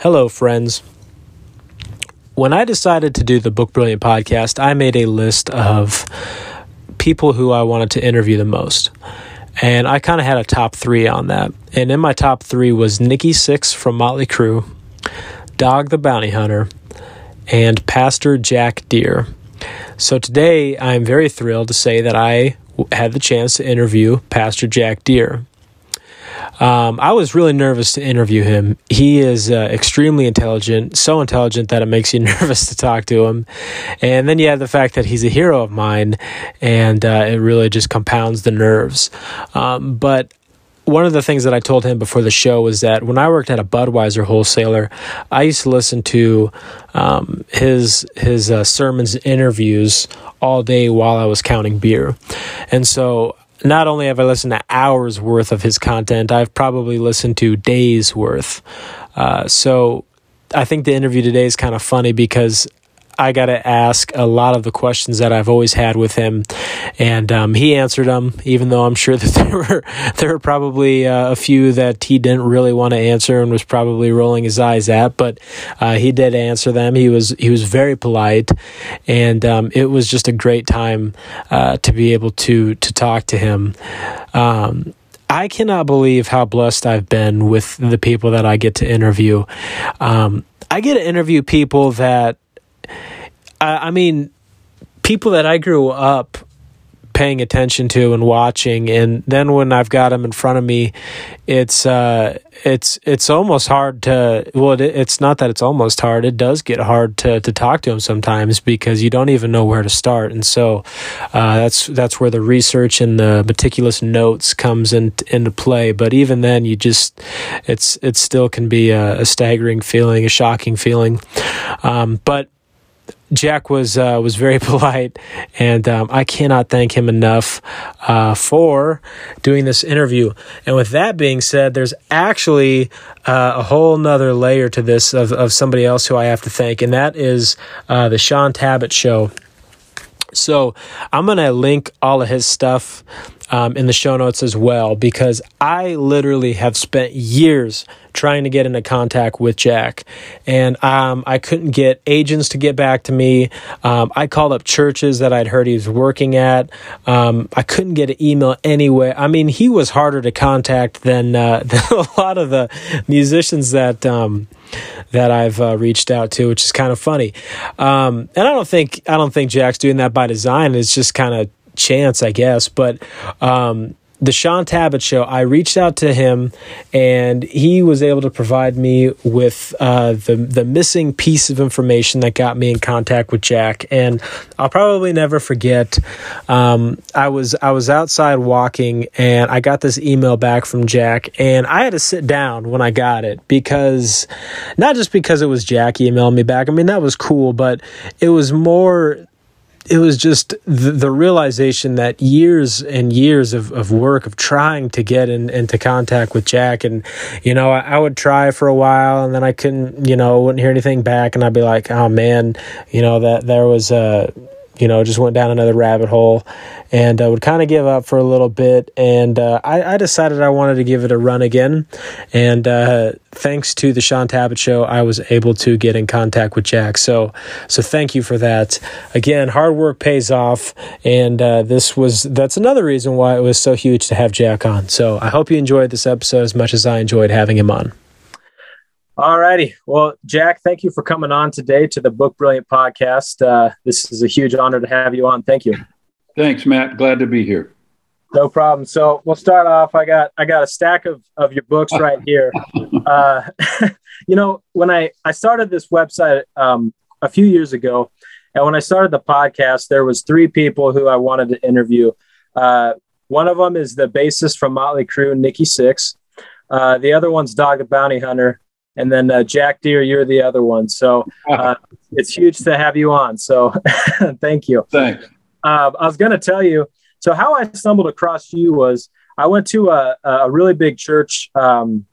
Hello, friends. When I decided to do the Book Brilliant podcast, I made a list of people who I wanted to interview the most. And I kind of had a top three on that. And in my top three was Nikki Sixx from Motley Crue, Dog the Bounty Hunter, and Pastor Jack Deere. So today I'm very thrilled to say that I had the chance to interview Pastor Jack Deere. Um, I was really nervous to interview him. He is uh, extremely intelligent, so intelligent that it makes you nervous to talk to him. And then you have the fact that he's a hero of mine, and uh, it really just compounds the nerves. Um, but one of the things that I told him before the show was that when I worked at a Budweiser wholesaler, I used to listen to um, his his uh, sermons, interviews all day while I was counting beer, and so not only have I listened to hours worth of his content, I've probably listened to days worth. Uh, so I think the interview today is kind of funny because I got to ask a lot of the questions that I've always had with him, and um, he answered them. Even though I'm sure that there were there were probably uh, a few that he didn't really want to answer and was probably rolling his eyes at, but uh, he did answer them. He was he was very polite, and um, it was just a great time uh, to be able to to talk to him. Um, I cannot believe how blessed I've been with the people that I get to interview. Um, I get to interview people that I, I mean, people that I grew up paying attention to and watching and then when I've got them in front of me it's uh it's it's almost hard to well it, it's not that it's almost hard it does get hard to to talk to them sometimes because you don't even know where to start and so uh, that's that's where the research and the meticulous notes comes in, into play but even then you just it's it still can be a, a staggering feeling a shocking feeling. Um, but Jack was uh, was very polite, and um, I cannot thank him enough uh, for doing this interview. And with that being said, there's actually uh, a whole nother layer to this of, of somebody else who I have to thank, and that is uh, the Shaun Tabatt Show. So I'm going to link all of his stuff um, in the show notes as well because I literally have spent years trying to get into contact with Jack, and um, I couldn't get agents to get back to me. Um, I called up churches that I'd heard he was working at. Um, I couldn't get an email anyway. I mean, he was harder to contact than, uh, than a lot of the musicians that um, that I've uh, reached out to, which is kind of funny. Um, and I don't think I don't think Jack's doing that by design. It's just kind of chance, I guess. But um, the Shaun Tabatt show, I reached out to him, and he was able to provide me with uh, the the missing piece of information that got me in contact with Jack. And I'll probably never forget. Um, I was I was outside walking, and I got this email back from Jack, and I had to sit down when I got it because not just because it was Jack emailing me back. I mean that was cool, but it was more it was just the, the, realization that years and years of, of work of trying to get in, into contact with Jack. And you know I, I, would try for a while and then I couldn't you know wouldn't hear anything back. And I'd be like oh man you know that there was a you know, just went down another rabbit hole and uh, would kind of give up for a little bit. And uh, I, I, decided I wanted to give it a run again. And uh, thanks to the Shaun Tabatt Show, I was able to get in contact with Jack. So, so thank you for that. Again, hard work pays off. And uh, this was, that's another reason why it was so huge to have Jack on. So I hope you enjoyed this episode as much as I enjoyed having him on. All righty. Well, Jack, thank you for coming on today to the Book Brilliant podcast. Uh, this is a huge honor to have you on. Thank you. Thanks, Matt. Glad to be here. No problem. So we'll start off. I got I got a stack of, of your books right here. uh, you know, when I I started this website um, a few years ago, and when I started the podcast, there was three people who I wanted to interview. Uh, one of them is the bassist from Motley Crue, Nikki Sixx. Uh, the other one's Dog the Bounty Hunter, and then uh, Jack Deere, you're the other one. So uh, it's huge to have you on. So thank you. Thanks. Uh, I was going to tell you. So how I stumbled across you was I went to a, a really big church. Um,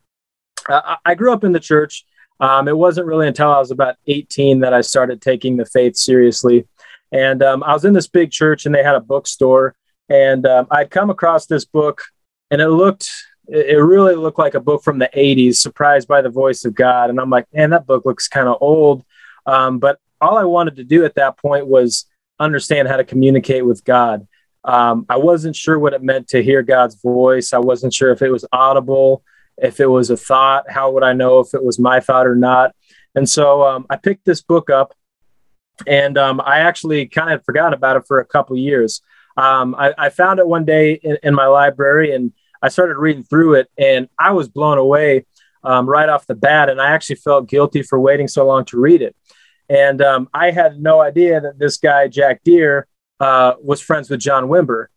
I, I, grew up in the church. Um, it wasn't really until I was about 18 that I started taking the faith seriously. And um, I was in this big church, and they had a bookstore. And um, I'd come across this book, and it looked it, really looked like a book from the 80s, Surprised by the Voice of God. And I'm like, man, that book looks kind of old. Um, but all I wanted to do at that point was understand how to communicate with God. Um, I wasn't sure what it meant to hear God's voice. I wasn't sure if it was audible, if it was a thought. How would I know if it was my thought or not? And so um, I picked this book up, and um, I actually kind of forgot about it for a couple years. Um, I, I, found it one day in, in, my library, and I started reading through it, and I was blown away um, right off the bat. And I actually felt guilty for waiting so long to read it. And um, I had no idea that this guy Jack Deere uh, was friends with John Wimber.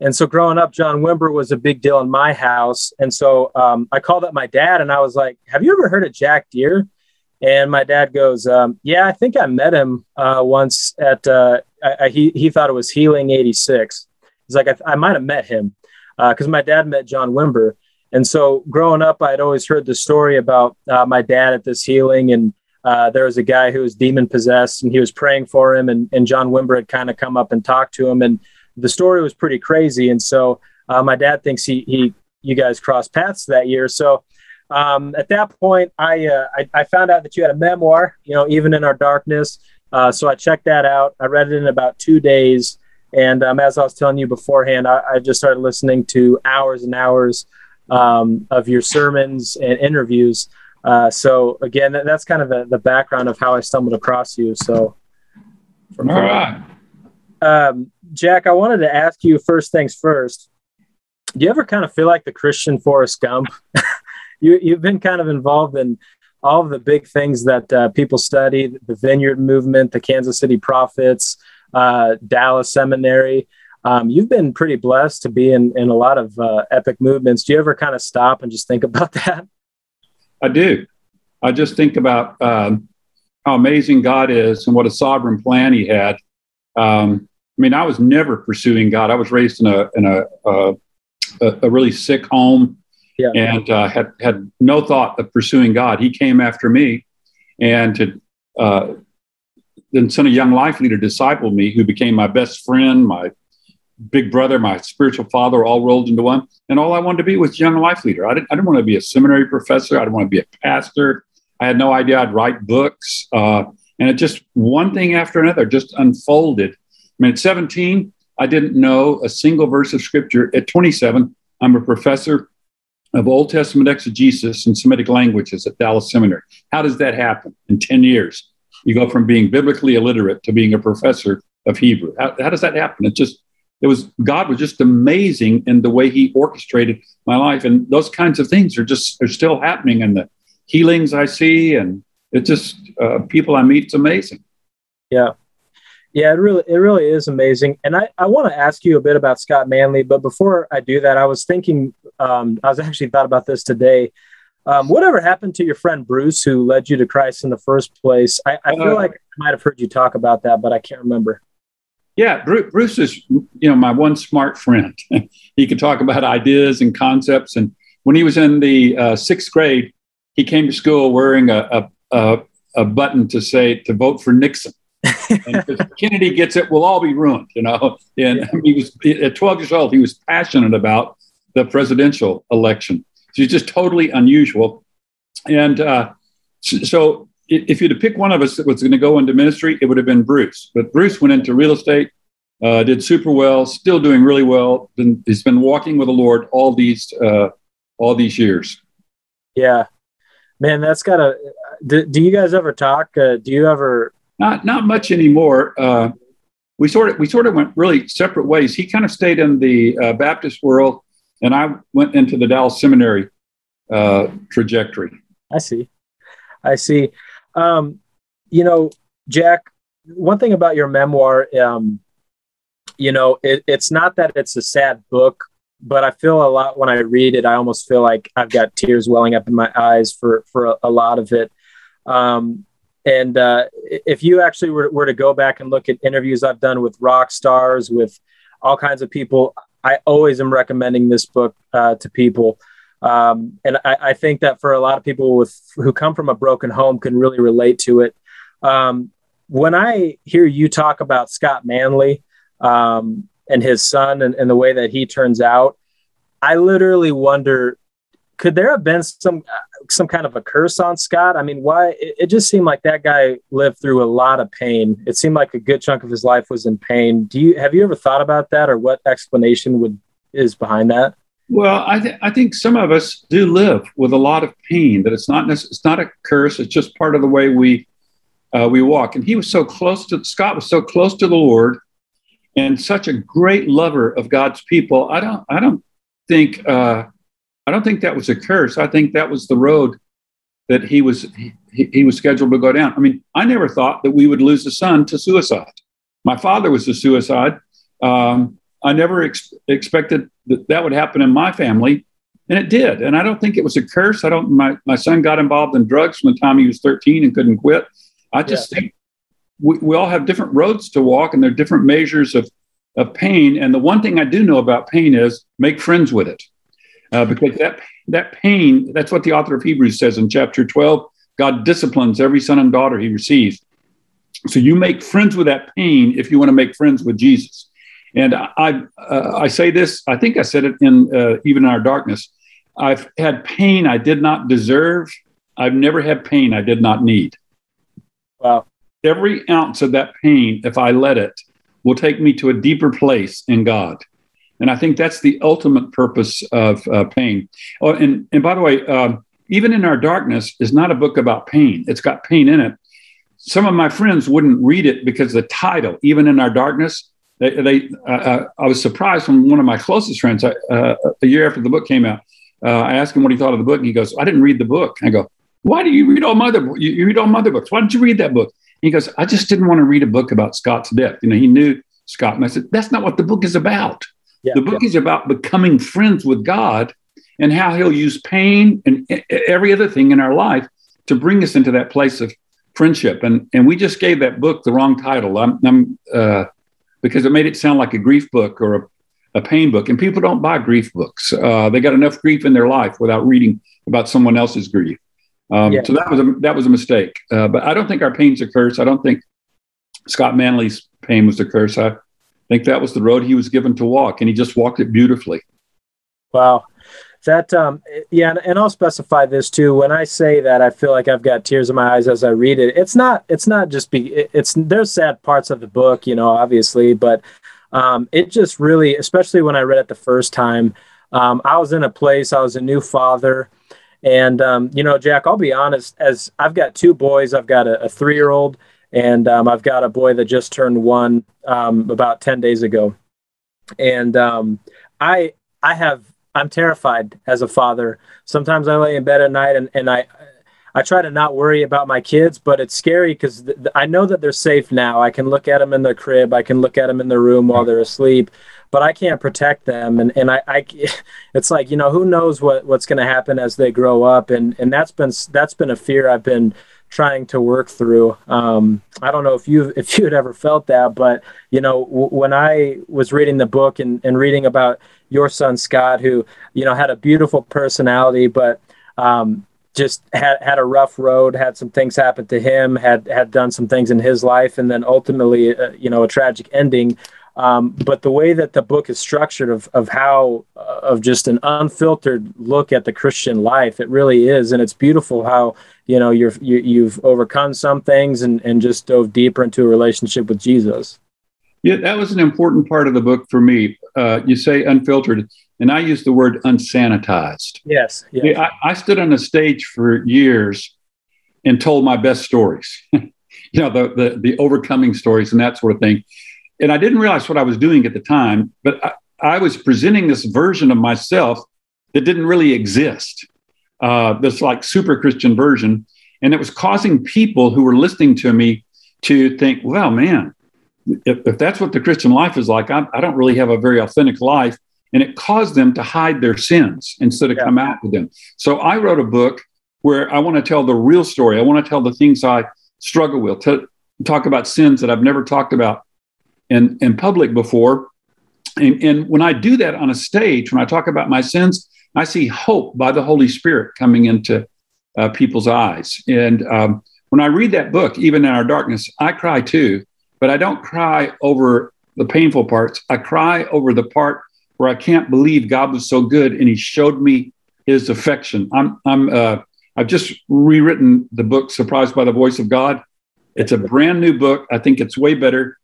And so growing up, John Wimber was a big deal in my house. And so um, I called up my dad and I was like, Have you ever heard of Jack Deere? And my dad goes, um, Yeah, I think I met him uh, once at, uh, I, I, he, he thought it was Healing 86. He's like, I, I might have met him because uh, my dad met John Wimber. And so growing up, I'd always heard the story about uh, my dad at this healing. And uh, there was a guy who was demon possessed and he was praying for him. And, and John Wimber had kind of come up and talked to him. And the story was pretty crazy. And so my dad thinks he, he, you guys crossed paths that year. So um, at that point, I, uh, I, I found out that you had a memoir, you know, even in our darkness. Uh, so I checked that out. I read it in about two days, and um, as I was telling you beforehand, I, I, just started listening to hours and hours um, of your sermons and interviews. Uh, so again, that, that's kind of the, the, background of how I stumbled across you. So, all right. Um, Jack, I wanted to ask you first things first. Do you ever kind of feel like the Christian Forrest Gump? you you've been kind of involved in all of the big things that uh, people study: the Vineyard Movement, the Kansas City Prophets, uh, Dallas Seminary. Um, you've been pretty blessed to be in, in a lot of uh, epic movements. Do you ever kind of stop and just think about that? I do. I just think about um, how amazing God is and what a sovereign plan He had. Um, I mean, I was never pursuing God. I was raised in a in a, a, a really sick home yeah. and uh, had had no thought of pursuing God. He came after me, and to uh, then sent a young life leader disciple me, who became my best friend, my big brother, my spiritual father, all rolled into one. And all I wanted to be was young life leader. I didn't, I didn't want to be a seminary professor. I didn't want to be a pastor. I had no idea I'd write books. Uh, and it just one thing after another just unfolded. I mean, at 17, I didn't know a single verse of scripture. At 27, I'm a professor of Old Testament exegesis and Semitic languages at Dallas Seminary. How does that happen in 10 years? You go from being biblically illiterate to being a professor of Hebrew. How, how does that happen? It just, it was, God was just amazing in the way he orchestrated my life. And those kinds of things are just, are still happening in the healings I see. And it just, uh, people I meet, it's amazing. Yeah. Yeah, it really it really is amazing. And I, I want to ask you a bit about Scott Manley, but before I do that, I was thinking um, I was actually thought about this today. Um, whatever happened to your friend Bruce who led you to Christ in the first place? I, I feel uh, like I might have heard you talk about that, but I can't remember. Yeah, Bruce Bruce is you know my one smart friend. he could talk about ideas and concepts. And when he was in the uh, sixth grade, he came to school wearing a, a, a button to say to vote for Nixon and if Kennedy gets it, we'll all be ruined, you know. And yeah. he was at 12 years old, he was passionate about the presidential election. So he's just totally unusual. And uh, so if you'd picked one of us that was going to go into ministry, it would have been Bruce. But Bruce went into real estate, uh, did super well, still doing really well. Been, he's been walking with the Lord all these uh, all these years. Yeah, man, that's gotta. Do, do you guys ever talk? Uh, do you ever not not much anymore. Uh, we sort of we sort of went really separate ways. He kind of stayed in the uh, Baptist world, and I went into the Dallas Seminary uh, trajectory. I see, I see. Um, you know, Jack. One thing about your memoir, um, you know, it, it's not that it's a sad book, but I feel a lot when I read it. I almost feel like I've got tears welling up in my eyes for for a, a lot of it. Um, and uh, if you actually were, were to go back and look at interviews I've done with rock stars, with all kinds of people, I always am recommending this book uh, to people. Um, and I, I, think that for a lot of people with who come from a broken home can really relate to it. Um, when I hear you talk about Scott Manley um, and his son and, and the way that he turns out, I literally wonder could there have been some some kind of a curse on Scott? I mean, why? It, it, just seemed like that guy lived through a lot of pain. It seemed like a good chunk of his life was in pain. Do you have you ever thought about that, or what explanation would is behind that? Well, I, th- I think some of us do live with a lot of pain. That it's not it's not a curse. It's just part of the way we uh, we walk. And he was so close to Scott was so close to the Lord, and such a great lover of God's people. I don't I don't think uh, I don't think that was a curse. I think that was the road that he was he, he was scheduled to go down. I mean, I never thought that we would lose a son to suicide. My father was a suicide. Um, I never ex- expected that that would happen in my family, and it did. And I don't think it was a curse. I don't. My my son got involved in drugs from the time he was 13 and couldn't quit. I just yeah. think we, we all have different roads to walk, and there are different measures of of pain. And the one thing I do know about pain is make friends with it, uh, because that that pain. That's what the author of Hebrews says in chapter 12. God disciplines every son and daughter he receives. So you make friends with that pain if you want to make friends with Jesus. And I, uh, I say this, I think I said it in uh, even in our darkness. I've had pain I did not deserve. I've never had pain I did not need. Wow. Every ounce of that pain, if I let it, will take me to a deeper place in God. And I think that's the ultimate purpose of uh, pain. Oh, and, and by the way, um, even in our darkness is not a book about pain. It's got pain in it. Some of my friends wouldn't read it because the title, even in our darkness, they, they uh, uh, I was surprised from one of my closest friends uh, a year after the book came out. Uh, I asked him what he thought of the book, and he goes, "I didn't read the book." I go, "Why do you read all my other you, you read all my other books? Why didn't you read that book?" He goes, "I just didn't want to read a book about Scott's death." You know, he knew Scott, and I said, "That's not what the book is about. Yeah, the book yeah. is about becoming friends with God." And how he'll use pain and every other thing in our life to bring us into that place of friendship. And and we just gave that book the wrong title. I'm, I'm uh, because it made it sound like a grief book or a, a pain book. And people don't buy grief books. Uh, they got enough grief in their life without reading about someone else's grief. Um, yeah. So that was a that was a mistake. Uh, but I don't think our pain's a curse. I don't think Scott Manley's pain was a curse. I think that was the road he was given to walk, and he just walked it beautifully. Wow. That um yeah and, and, i'll specify this too. When i say that i feel like i've got tears in my eyes as i read it. It's not it's not just be it's there's sad parts of the book you know obviously but um it just really especially when i read it the first time um i was in a place i was a new father and um you know jack i'll be honest as i've got two boys i've got a, a three year old and um, i've got a boy that just turned one um, about 10 days ago and um i i have I'm terrified as a father. Sometimes I lay in bed at night and, and I I try to not worry about my kids, but it's scary because th- I know that they're safe now. I can look at them in their crib, I can look at them in their room while they're asleep, but I can't protect them. And and I, I it's like you know who knows what what's going to happen as they grow up, and and that's been that's been a fear I've been trying to work through. Um, I don't know if you if you had ever felt that, but you know w- when I was reading the book and, and reading about your son Scott, who you know had a beautiful personality, but um, just had had a rough road, had some things happen to him, had had done some things in his life, and then ultimately, uh, you know, a tragic ending. Um, but the way that the book is structured of of how uh, of just an unfiltered look at the Christian life, it really is, and it's beautiful how you know you're you, you've overcome some things and and just dove deeper into a relationship with Jesus. Yeah, that was an important part of the book for me. Uh, you say unfiltered, and I use the word unsanitized. Yes. yes. I, I, stood on a stage for years and told my best stories, you know, the, the, the overcoming stories and that sort of thing. And I didn't realize what I was doing at the time, but I, I was presenting this version of myself that didn't really exist, uh, this like super Christian version. And it was causing people who were listening to me to think, well, man, if, if that's what the Christian life is like, I, I, don't really have a very authentic life. And it caused them to hide their sins instead of yeah. come out with them. So I wrote a book where I want to tell the real story. I want to tell the things I struggle with, to talk about sins that I've never talked about in, in public before. And, and when I do that on a stage, when I talk about my sins, I see hope by the Holy Spirit coming into uh, people's eyes. And um, when I read that book, even in our darkness, I cry too but I don't cry over the painful parts. I cry over the part where I can't believe God was so good and He showed me His affection. I'm I'm uh, I've just rewritten the book Surprised by the Voice of God. It's a brand new book. I think it's way better,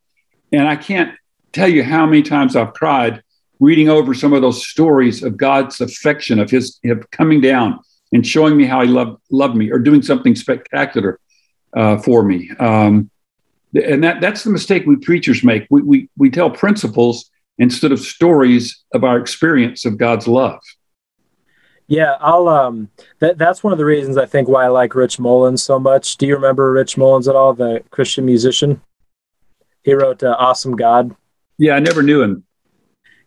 and I can't tell you how many times I've cried reading over some of those stories of God's affection, of His of coming down and showing me how He loved loved me, or doing something spectacular uh, for me. Um, and that that's the mistake we preachers make. We, we we tell principles instead of stories of our experience of God's love. Yeah, I'll um that that's one of the reasons I think why I like Rich Mullins so much. Do you remember Rich Mullins at all, the Christian musician? He wrote uh, Awesome God. Yeah, I never knew him.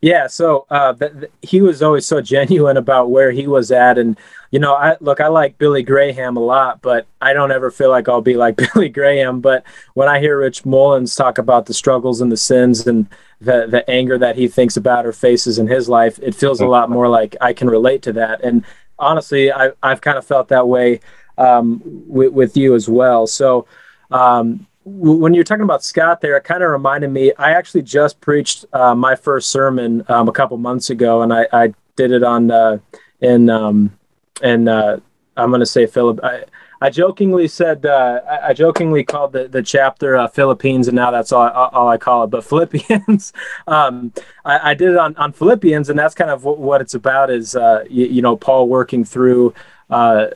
Yeah, so uh, th- th- he was always so genuine about where he was at, and you know, I look, I like Billy Graham a lot, but I don't ever feel like I'll be like Billy Graham. But when I hear Rich Mullins talk about the struggles and the sins and the the anger that he thinks about or faces in his life, it feels a lot more like I can relate to that. And honestly, I I've kind of felt that way um, with, with you as well. So. Um, when you're talking about Scott there, it kind of reminded me. I actually just preached uh, my first sermon um, a couple months ago, and I, I did it on uh, in um, and uh, I'm going to say Philip. I, I jokingly said uh, I, I, jokingly called the, the chapter uh, Philippines, and now that's all, all I call it. But Philippians, um, I, I, did it on, on Philippians, and that's kind of what, what it's about. Is uh, you, you, know Paul working through uh,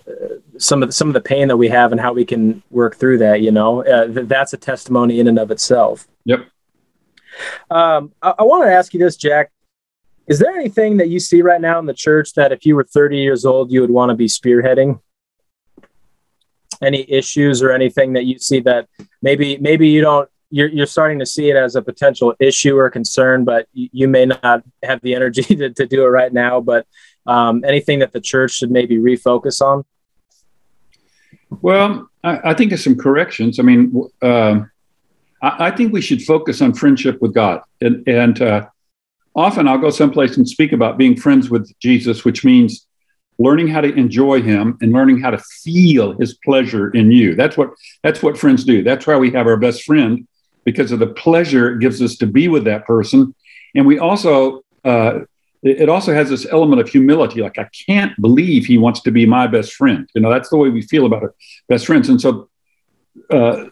some of the, some of the pain that we have and how we can work through that. You know, uh, th- that's a testimony in and of itself. Yep. Um, I, I want to ask you this, Jack. Is there anything that you see right now in the church that if you were 30 years old, you would want to be spearheading? Any issues or anything that you see that maybe maybe you don't you're, you're starting to see it as a potential issue or concern, but you, you may not have the energy to, to do it right now. But um, anything that the church should maybe refocus on? Well, I, I think there's some corrections. I mean, uh, I, I, think we should focus on friendship with God, and and uh, often I'll go someplace and speak about being friends with Jesus, which means learning how to enjoy him and learning how to feel his pleasure in you. That's what that's what friends do. That's why we have our best friend because of the pleasure it gives us to be with that person. And we also uh, it also has this element of humility like i can't believe he wants to be my best friend you know that's the way we feel about our best friends and so uh,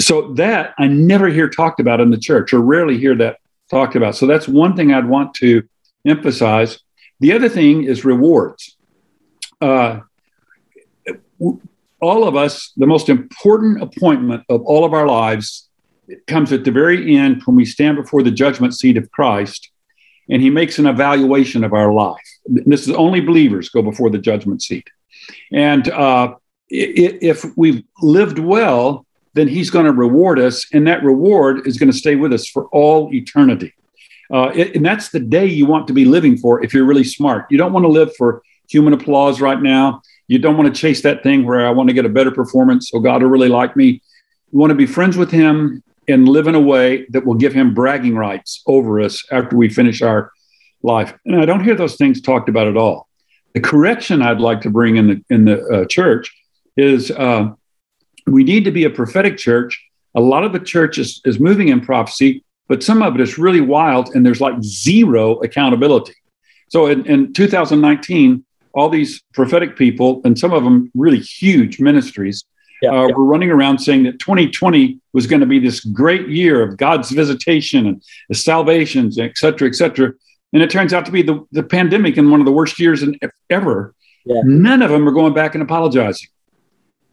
so that i never hear talked about in the church or rarely hear that talked about. So that's one thing I'd want to emphasize. The other thing is rewards. Uh, all of us, the most important appointment of all of our lives comes at the very end when we stand before the judgment seat of Christ and he makes an evaluation of our life. This is only believers go before the judgment seat. And uh, if we've lived well, then he's going to reward us, and that reward is going to stay with us for all eternity. Uh, and that's the day you want to be living for if you're really smart. You don't want to live for human applause right now. You don't want to chase that thing where I want to get a better performance so God will really like me. You want to be friends with Him and live in a way that will give Him bragging rights over us after we finish our life. And I don't hear those things talked about at all. The correction I'd like to bring in the in the uh, church is uh, we need to be a prophetic church. A lot of the church is, is moving in prophecy, but some of it is really wild and there's like zero accountability. So in, in 2019, all these prophetic people, and some of them really huge ministries, yeah, uh, yeah. were running around saying that 2020 was going to be this great year of God's visitation and the salvations, et cetera, et cetera. And it turns out to be the, the pandemic and one of the worst years in, ever. Yeah. None of them are going back and apologizing.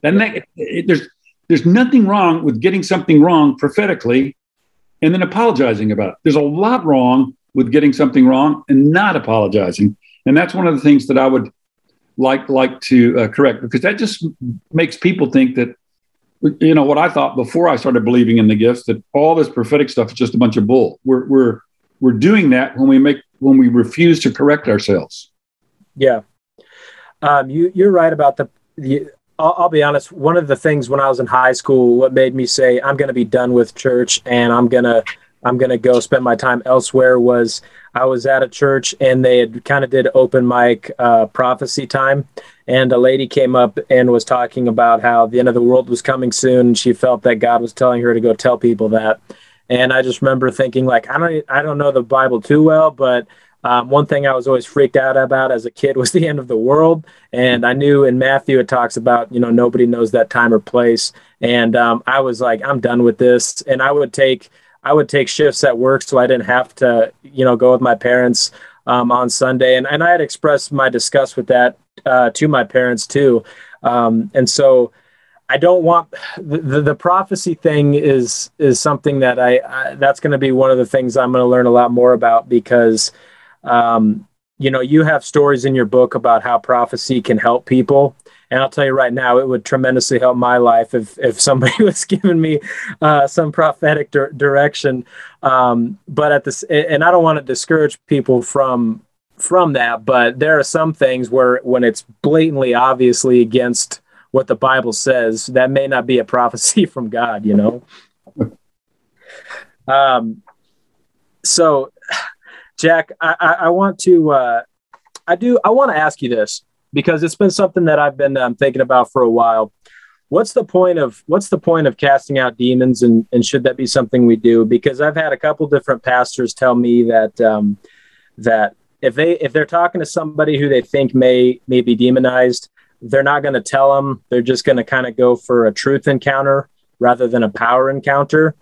And that, it, there's there's nothing wrong with getting something wrong prophetically and then apologizing about it. There's a lot wrong with getting something wrong and not apologizing, and that's one of the things that I would like like to uh, correct because that just makes people think that you know what I thought before I started believing in the gifts that all this prophetic stuff is just a bunch of bull. We're we're we're doing that when we make when we refuse to correct ourselves. Yeah, um, you you're right about the, the I'll, I'll, be honest. One of the things when I was in high school, what made me say I'm going to be done with church and I'm gonna I'm gonna go spend my time elsewhere was I was at a church and they had kind of did open mic uh, prophecy time, and a lady came up and was talking about how the end of the world was coming soon. And she felt that God was telling her to go tell people that, and I just remember thinking like I don't I don't know the Bible too well, but Um, one thing I was always freaked out about as a kid was the end of the world, and I knew in Matthew it talks about you know nobody knows that time or place, and um, I was like I'm done with this, and I would take I would take shifts at work so I didn't have to you know go with my parents um, on Sunday, and and I had expressed my disgust with that uh, to my parents too, um, and so. I don't want the, the, the, prophecy thing is is something that I, I that's going to be one of the things I'm going to learn a lot more about because um, you know, you have stories in your book about how prophecy can help people. And I'll tell you right now, it would tremendously help my life if if somebody was giving me uh, some prophetic di- direction. Um, but at this, and I don't want to discourage people from from that, but there are some things where when it's blatantly, obviously against what the Bible says, that may not be a prophecy from God. You know. Um. So Jack, I, I, I want to, uh, I do, I want to ask you this because it's been something that I've been um, thinking about for a while. What's the point of what's the point of casting out demons, and and should that be something we do? Because I've had a couple different pastors tell me that um, that if they if they're talking to somebody who they think may may be demonized, they're not going to tell them. They're just going to kind of go for a truth encounter rather than a power encounter.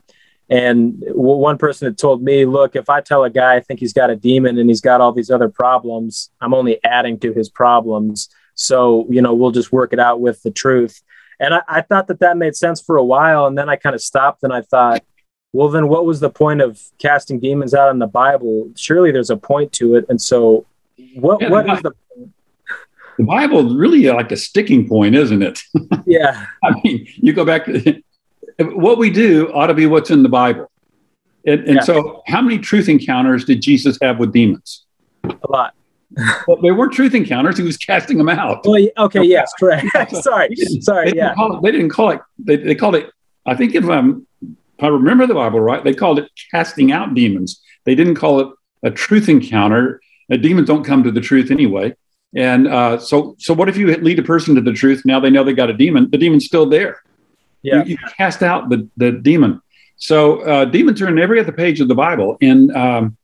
And one person had told me, look, if I tell a guy I think he's got a demon and he's got all these other problems, I'm only adding to his problems. So, you know, we'll just work it out with the truth. And I, I thought that that made sense for a while. And then I kind of stopped and I thought, well, then what was the point of casting demons out in the Bible? Surely there's a point to it. And so, what, yeah, what is the the Bible really like a sticking point, isn't it? Yeah. I mean, you go back to what we do ought to be what's in the Bible. And, and yeah. so, how many truth encounters did Jesus have with demons? A lot. well, they weren't truth encounters; he was casting them out. Well, okay, yes, correct. sorry, sorry. They yeah, didn't it, they didn't call it. They, they called it. I think if, um, if I remember the Bible right, they called it casting out demons. They didn't call it a truth encounter. Uh, demons don't come to the truth anyway. And uh, so, so what if you lead a person to the truth? Now they know they got a demon. The demon's still there. Yeah. You, you cast out the, the demon. So uh, demons are in every other page of the Bible. And, um,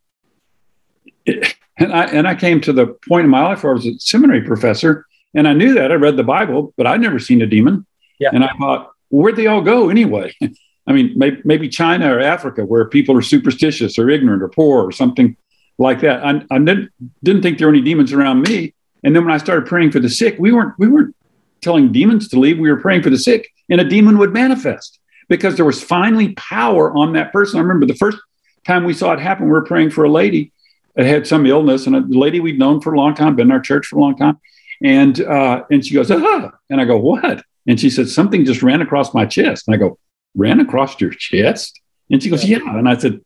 it, and, I, and I came to the point in my life where I was a seminary professor and I knew that I read the Bible, but I'd never seen a demon. Yeah. And I thought, well, where'd they all go anyway? I mean, maybe, maybe, China or Africa, where people are superstitious or ignorant or poor or something like that. I, I didn't, didn't think there were any demons around me. And then when I started praying for the sick, we weren't we weren't telling demons to leave. We were praying for the sick, and a demon would manifest because there was finally power on that person. I remember the first time we saw it happen, we were praying for a lady that had some illness, and a lady we'd known for a long time, been in our church for a long time. And uh, and she goes, ah, and I go, what? And she said, something just ran across my chest. And I go, ran across your chest? And she goes, yeah. And I said,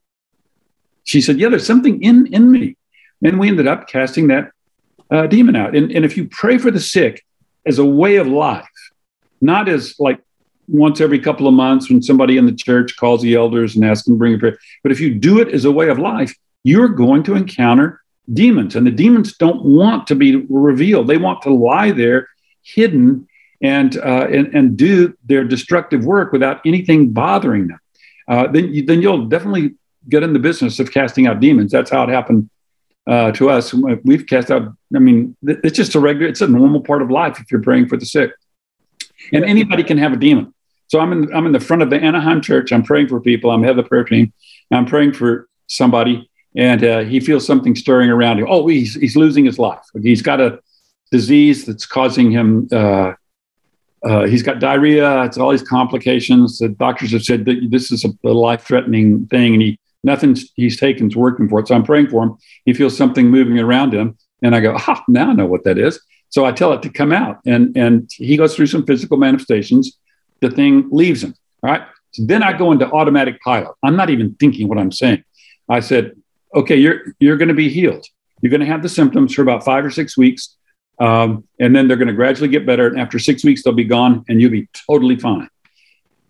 she said, yeah, there's something in in me. And we ended up casting that uh, demon out. And, and if you pray for the sick, as a way of life, not as like once every couple of months when somebody in the church calls the elders and asks them to bring a prayer. But if you do it as a way of life, you're going to encounter demons, and the demons don't want to be revealed. They want to lie there, hidden, and uh, and, and do their destructive work without anything bothering them. Uh, then you, then you'll definitely get in the business of casting out demons. That's how it happened uh, to us. We've cast out. I mean, it's just a regular. It's a normal part of life if you're praying for the sick, and anybody can have a demon. So I'm in. I'm in the front of the Anaheim church. I'm praying for people. I'm head of the prayer team. I'm praying for somebody, and uh, he feels something stirring around him. Oh, he's he's losing his life. He's got a disease that's causing him. Uh, uh, he's got diarrhea. It's all these complications. The doctors have said that this is a, a life-threatening thing, and he nothing he's taken is working for it. So I'm praying for him. He feels something moving around him. And I go, ah, now I know what that is. So I tell it to come out. And, and he goes through some physical manifestations. The thing leaves him. All right. So then I go into automatic pilot. I'm not even thinking what I'm saying. I said, okay, you're, you're going to be healed. You're going to have the symptoms for about five or six weeks. Um, and then they're going to gradually get better. And after six weeks, they'll be gone and you'll be totally fine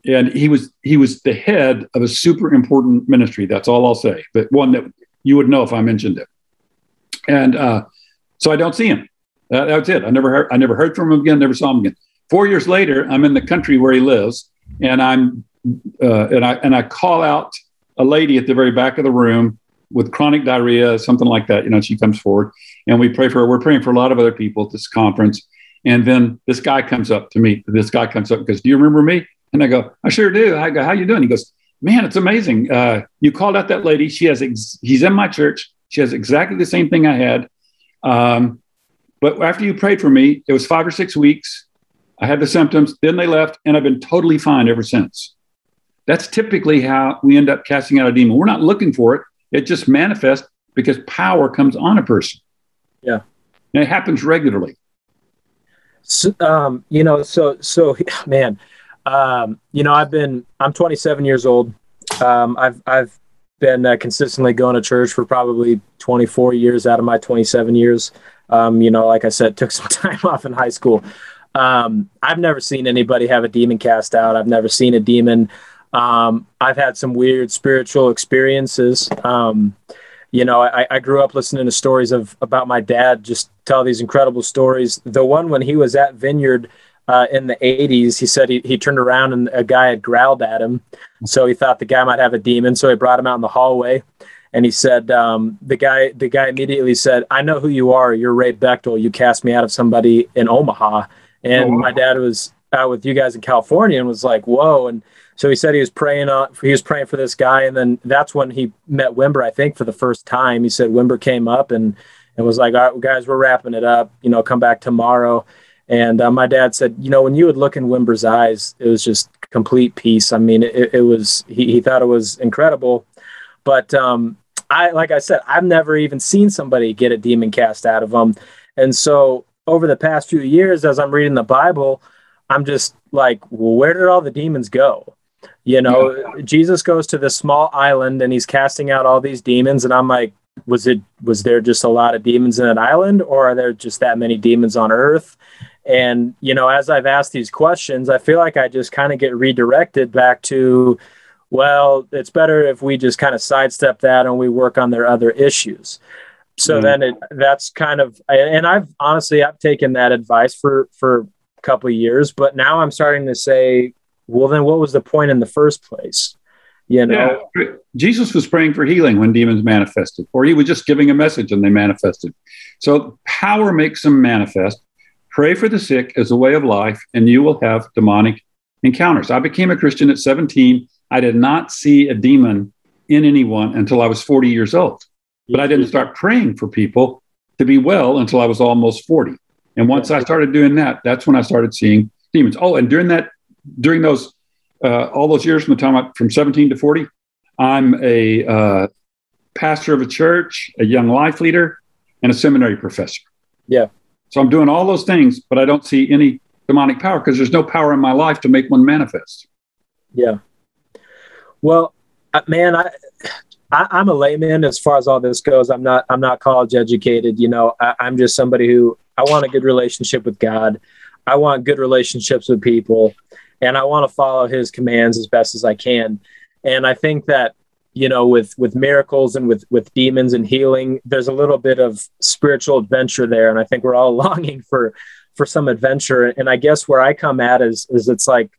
and he was he was the head of a super important ministry. That's all I'll say, but one that you would know if I mentioned it. And uh, so I don't see him. That, that's it. I never heard. I never heard from him again. Never saw him again. Four years later, I'm in the country where he lives, and I'm uh, and I and I call out a lady at the very back of the room with chronic diarrhea, something like that. You know, she comes forward and we pray for her. We're praying for a lot of other people at this conference. And then this guy comes up to me. This guy comes up and goes, Do you remember me? And I go, I sure do. I go, How you doing? He goes, Man, it's amazing. Uh, you called out that lady. She has, ex- he's in my church. She has exactly the same thing I had. Um, but after you prayed for me, it was five or six weeks. I had the symptoms. Then they left, and I've been totally fine ever since. That's typically how we end up casting out a demon. We're not looking for it, it just manifests because power comes on a person. Yeah. And it happens regularly. So, um, you know, so, so, man, um, you know, I've been, I'm 27 years old. Um, I've, I've been uh, consistently going to church for probably 24 years out of my 27 years. Um, you know, like I said, took some time off in high school. Um, I've never seen anybody have a demon cast out. I've never seen a demon. Um, I've had some weird spiritual experiences. Um, you know, I, I, grew up listening to stories of about my dad just tell these incredible stories. The one when he was at Vineyard uh, in the 80s, he said he, he turned around and a guy had growled at him. So he thought the guy might have a demon. So he brought him out in the hallway. And he said, um, the guy, the guy immediately said, I know who you are. You're Ray Bechtel. You cast me out of somebody in Omaha. And oh, wow. my dad was out with you guys in California and was like, whoa. And so he said he was praying on, he was praying for this guy. And then that's when he met Wimber, I think, for the first time. He said Wimber came up and, and was like, all right, guys, we're wrapping it up. You know, come back tomorrow. And uh, my dad said, you know, when you would look in Wimber's eyes, it was just complete peace. I mean, it, it was, he, he thought it was incredible. But um, I, like I said, I've never even seen somebody get a demon cast out of them. And so over the past few years, as I'm reading the Bible, I'm just like, well, where did all the demons go? You know, yeah. Jesus goes to this small island and he's casting out all these demons. And I'm like, was it, was there just a lot of demons in an island or are there just that many demons on earth? And, you know, as I've asked these questions, I feel like I just kind of get redirected back to, well, it's better if we just kind of sidestep that and we work on their other issues. So mm-hmm. then it, that's kind of, and I've honestly, I've taken that advice for, for a couple of years, but now I'm starting to say, well, then what was the point in the first place? You know, yeah. Jesus was praying for healing when demons manifested, or he was just giving a message and they manifested. So power makes them manifest. Pray for the sick as a way of life, and you will have demonic encounters. I became a Christian at 17. I did not see a demon in anyone until I was 40 years old. But I didn't start praying for people to be well until I was almost 40. And once I started doing that, that's when I started seeing demons. Oh, and during that, during those, uh, all those years from the time I, from 17 to 40, I'm a uh, pastor of a church, a young life leader, and a seminary professor. Yeah. So I'm doing all those things, but I don't see any demonic power because there's no power in my life to make one manifest. Yeah. Well, uh, man, I, I am a layman as far as all this goes. I'm not I'm not college educated. You know, I, I'm just somebody who I want a good relationship with God. I want good relationships with people, and I want to follow His commands as best as I can. And I think that you know with with miracles and with with demons and healing there's a little bit of spiritual adventure there and i think we're all longing for for some adventure and i guess where i come at is is it's like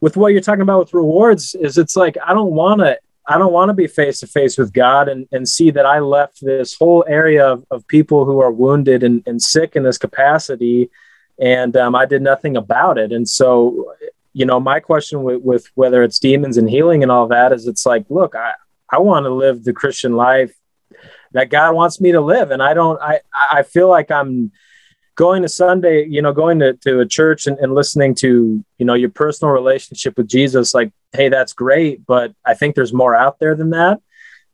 with what you're talking about with rewards is it's like i don't want to i don't want to be face to face with god and and see that i left this whole area of, of people who are wounded and, and sick in this capacity and um, i did nothing about it and so you know, my question with, with whether it's demons and healing and all that is it's like, look, I, I want to live the Christian life that God wants me to live. And I don't, I, I feel like I'm going to Sunday, you know, going to, to a church and, and listening to, you know, your personal relationship with Jesus, like, Hey, that's great. But I think there's more out there than that.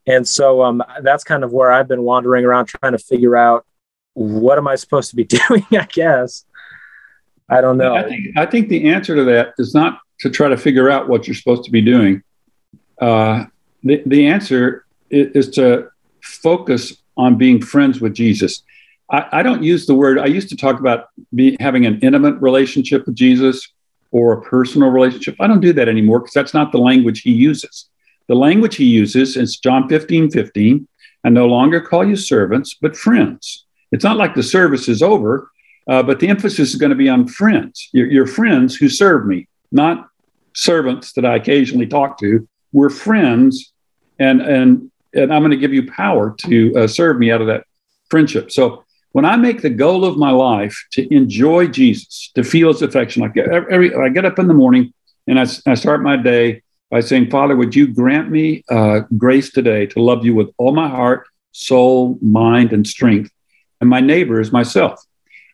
And so um, that's kind of where I've been wandering around trying to figure out what am I supposed to be doing, I guess. I don't know. I think, I think the answer to that is not to try to figure out what you're supposed to be doing. Uh, the, the answer is, is, to focus on being friends with Jesus. I, I don't use the word, I used to talk about be, having an intimate relationship with Jesus or a personal relationship. I don't do that anymore because that's not the language he uses. The language he uses is John 15 15. I no longer call you servants, but friends. It's not like the service is over uh, but the emphasis is going to be on friends, your, your friends who serve me, not servants that I occasionally talk to. We're friends, and and and I'm going to give you power to uh, serve me out of that friendship. So when I make the goal of my life to enjoy Jesus, to feel his affection, like every, I get up in the morning and I, I start my day by saying, Father, would you grant me uh, grace today to love you with all my heart, soul, mind, and strength, and my neighbor is myself.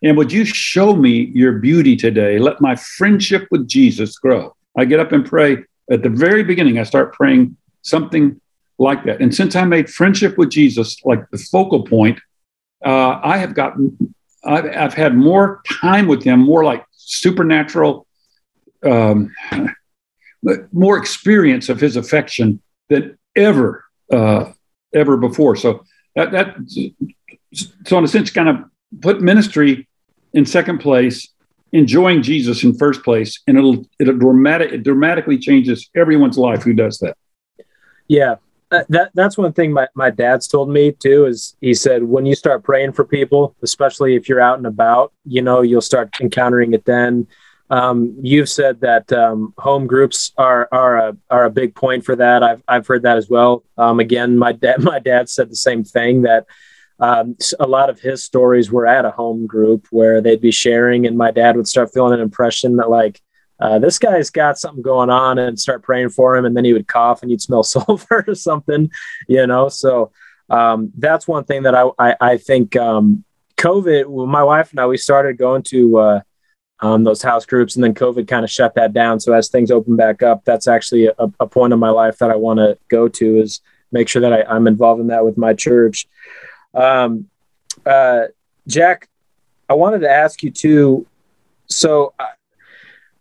And would you show me your beauty today? Let my friendship with Jesus grow. I get up and pray. At the very beginning, I start praying something like that. And since I made friendship with Jesus like the focal point, uh, I have gotten, I've, I've, had more time with him, more like supernatural, um, more experience of his affection than ever, uh, ever before. So that, that, so in a sense, kind of put ministry in second place, enjoying Jesus in first place, and it'll it'll dramatic it dramatically changes everyone's life who does that. Yeah, uh, that that's one thing my, my dad's told me too is he said when you start praying for people especially if you're out and about you know you'll start encountering it then. Um, you've said that um, home groups are are a, are a big point for that. I've, I've heard that as well. Um, again my dad my dad said the same thing that um, a lot of his stories were at a home group where they'd be sharing and my dad would start feeling an impression that like uh, this guy's got something going on and start praying for him and then he would cough and you'd smell sulfur or something you know? So um, that's one thing that i i, I think um, covid my wife and i we started going to uh, um, those house groups and then covid kind of shut that down. So as things open back up that's actually a, a point in my life that i want to go to is make sure that I, i'm involved in that with my church. Um, uh, jack i wanted to ask you too so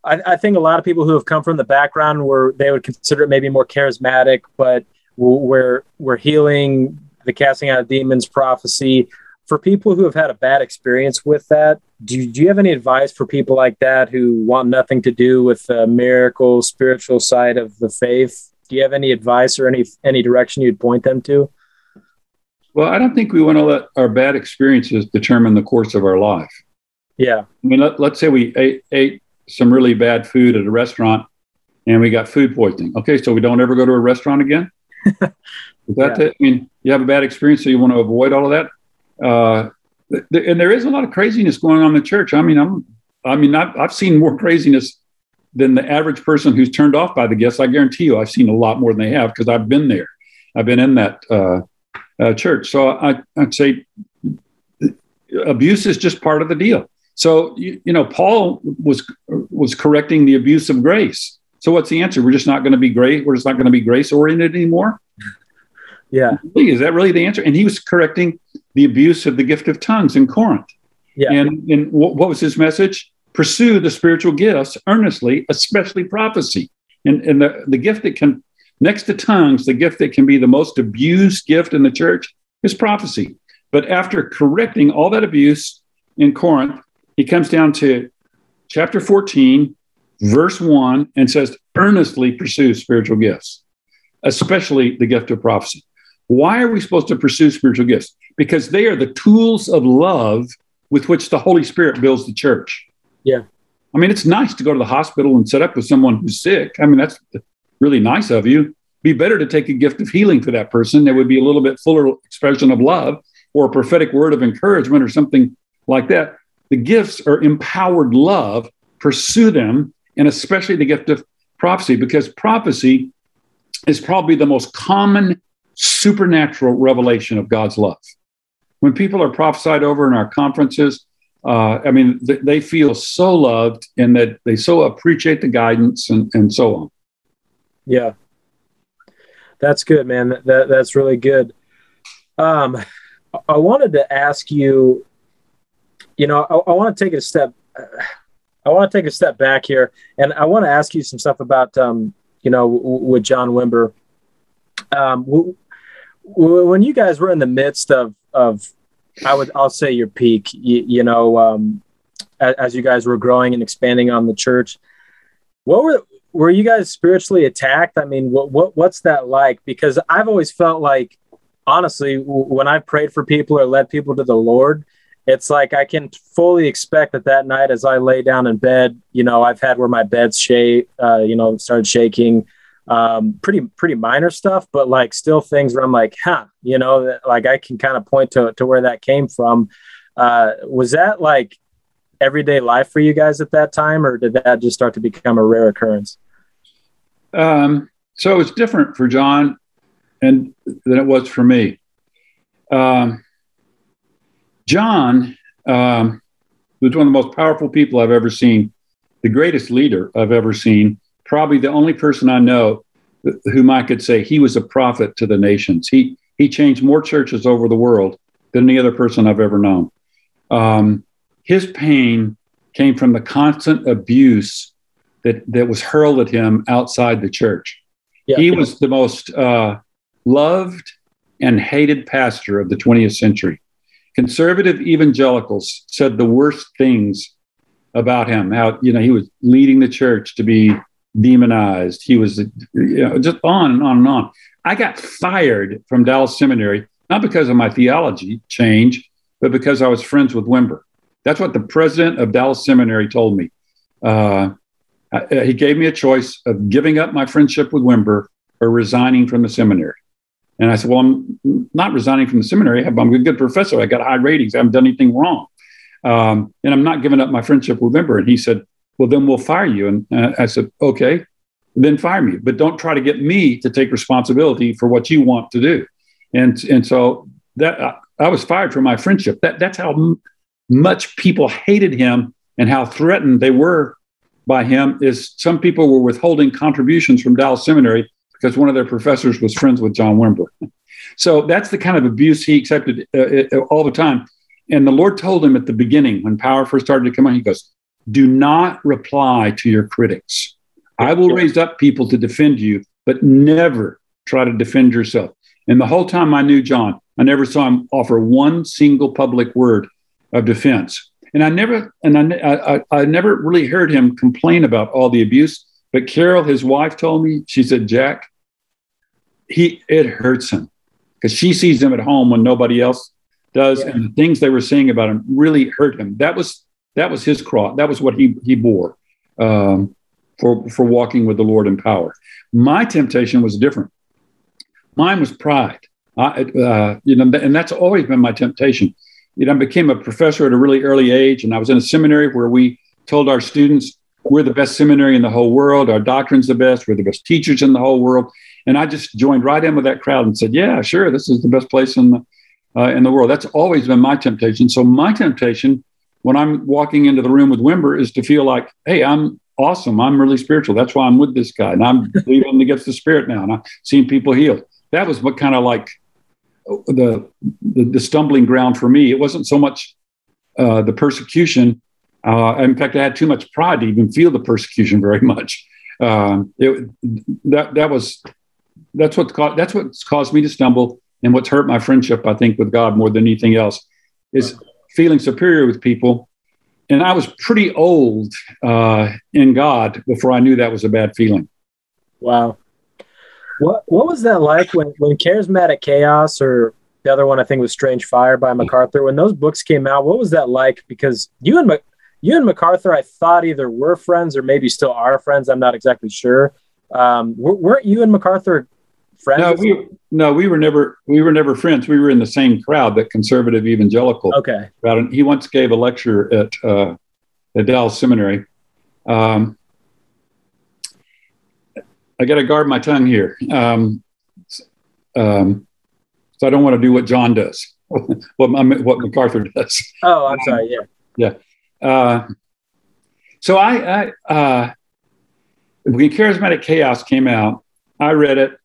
I, I, think a lot of people who have come from the background where they would consider it maybe more charismatic, but we're we're healing the casting out of demons prophecy. For people who have had a bad experience with that, do you, do you have any advice for people like that who want nothing to do with the miracle spiritual side of the faith? Do you have any advice or any any direction you'd point them to? Well, I don't think we want to let our bad experiences determine the course of our life. Yeah. I mean, let, us say we ate, ate some really bad food at a restaurant and we got food poisoning. Okay, so we don't ever go to a restaurant again. Is that yeah. I mean, you have a bad experience, so you want to avoid all of that. Uh, th- and there is a lot of craziness going on in the church. I mean, I'm, I mean, I've, I've seen more craziness than the average person who's turned off by the guests. I guarantee you, I've seen a lot more than they have because I've been there. I've been in that uh, uh, church. So I, I'd say abuse is just part of the deal. So you, you know, Paul was was correcting the abuse of grace. So what's the answer? We're just not going to be great. We're just not going to be grace oriented anymore. Yeah, is that really the answer? And he was correcting the abuse of the gift of tongues in Corinth. Yeah, and and what, what was his message? Pursue the spiritual gifts earnestly, especially prophecy. And and the the gift that can next to tongues, the gift that can be the most abused gift in the church is prophecy. But after correcting all that abuse in Corinth, he comes down to chapter 14, verse 1, and says, earnestly pursue spiritual gifts, especially the gift of prophecy. Why are we supposed to pursue spiritual gifts? Because they are the tools of love with which the Holy Spirit builds the church. Yeah. I mean, it's nice to go to the hospital and set up with someone who's sick. I mean, that's really nice of you. Be better to take a gift of healing for that person. That would be a little bit fuller expression of love or a prophetic word of encouragement or something like that. The gifts are empowered love. Pursue them, and especially the gift of prophecy, because prophecy is probably the most common supernatural revelation of God's love. When people are prophesied over in our conferences, uh, I mean, th- they feel so loved and that they so appreciate the guidance and, and so on. Yeah. That's good, man. That, that's really good. Um, I wanted to ask you you know, I, I want to take a step. I want to take a step back here, and I want to ask you some stuff about, um, you know, w- with John Wimber. Um, w- w- when you guys were in the midst of of, I would I'll say your peak. You, know, um, as, as you guys were growing and expanding on the church, what were were you guys spiritually attacked? I mean, what, what what's that like? Because I've always felt like, honestly, when I prayed for people or led people to the Lord, it's like I can fully expect that that night as I lay down in bed, you know, I've had where my bed's shake, uh, you know, started shaking. um, pretty pretty minor stuff, but like still things where I'm like, huh, you know, like I can kind of point to to where that came from. Uh, was that like everyday life for you guys at that time, or did that just start to become a rare occurrence? Um, so it's different for John and than it was for me. Um, John um, was one of the most powerful people I've ever seen, the greatest leader I've ever seen, probably the only person I know whom I could say he was a prophet to the nations. He he changed more churches over the world than any other person I've ever known. Um, his pain came from the constant abuse that that was hurled at him outside the church. Yeah. He was the most uh, loved and hated pastor of the 20th century. Conservative evangelicals said the worst things about him. How you know he was leading the church to be demonized. He was you know, just on and on and on. I got fired from Dallas Seminary not because of my theology change, but because I was friends with Wimber. That's what the president of Dallas Seminary told me. Uh, he gave me a choice of giving up my friendship with Wimber or resigning from the seminary. And I said, Well, I'm not resigning from the seminary. I'm a good professor. I got high ratings. I haven't done anything wrong. Um, and I'm not giving up my friendship with Wimber. And he said, Well, then we'll fire you. And uh, I said, Okay, then fire me. But don't try to get me to take responsibility for what you want to do. And, and so that I, I was fired for my friendship. That, that's how m- much people hated him and how threatened they were by him is some people were withholding contributions from Dallas Seminary because one of their professors was friends with John Wimber. So that's the kind of abuse he accepted uh, uh, all the time. And the Lord told him at the beginning when power first started to come on, He goes, Do not reply to your critics. I will raise up people to defend you, but never try to defend yourself. And the whole time I knew John, I never saw him offer one single public word of defense. And I never, and I, I, I never really heard him complain about all the abuse. But Carol, his wife, told me, she said, Jack, he it hurts him because she sees him at home when nobody else does, yeah. and the things they were saying about him really hurt him. That was that was his cross. That was what he he bore um, for for walking with the Lord in power. My temptation was different. Mine was pride. I, uh, you know, and that's always been my temptation. You know, I became a professor at a really early age, and I was in a seminary where we told our students we're the best seminary in the whole world. Our doctrine's the best. We're the best teachers in the whole world. And I just joined right in with that crowd and said, "Yeah, sure, this is the best place in the uh, in the world." That's always been my temptation. So my temptation when I'm walking into the room with Wimber is to feel like, "Hey, I'm awesome. I'm really spiritual. That's why I'm with this guy, and I'm leading against the spirit now, and I'm seeing people healed." That was what kind of like the, the, the stumbling ground for me. It wasn't so much uh, the persecution. Uh, in fact, I had too much pride to even feel the persecution very much. Uh, it, that that was that's what that's what's caused me to stumble and what's hurt my friendship, I think, with God more than anything else, is feeling superior with people. And I was pretty old uh, in God before I knew that was a bad feeling. Wow. What What was that like when when Charismatic Chaos or the other one I think was Strange Fire by MacArthur when those books came out? What was that like? Because you and you and MacArthur, I thought either were friends or maybe still are friends. I'm not exactly sure. Um, weren't you and MacArthur friends? No, we no, we were never we were never friends. We were in the same crowd, that conservative evangelical. Okay. Crowd. he once gave a lecture at uh, at Dallas Seminary. Um, I got to guard my tongue here. Um, um, so I don't want to do what John does, what, what MacArthur does. Oh, I'm sorry. Yeah. Yeah. Uh, so I, I uh, when Charismatic Chaos came out, I read it.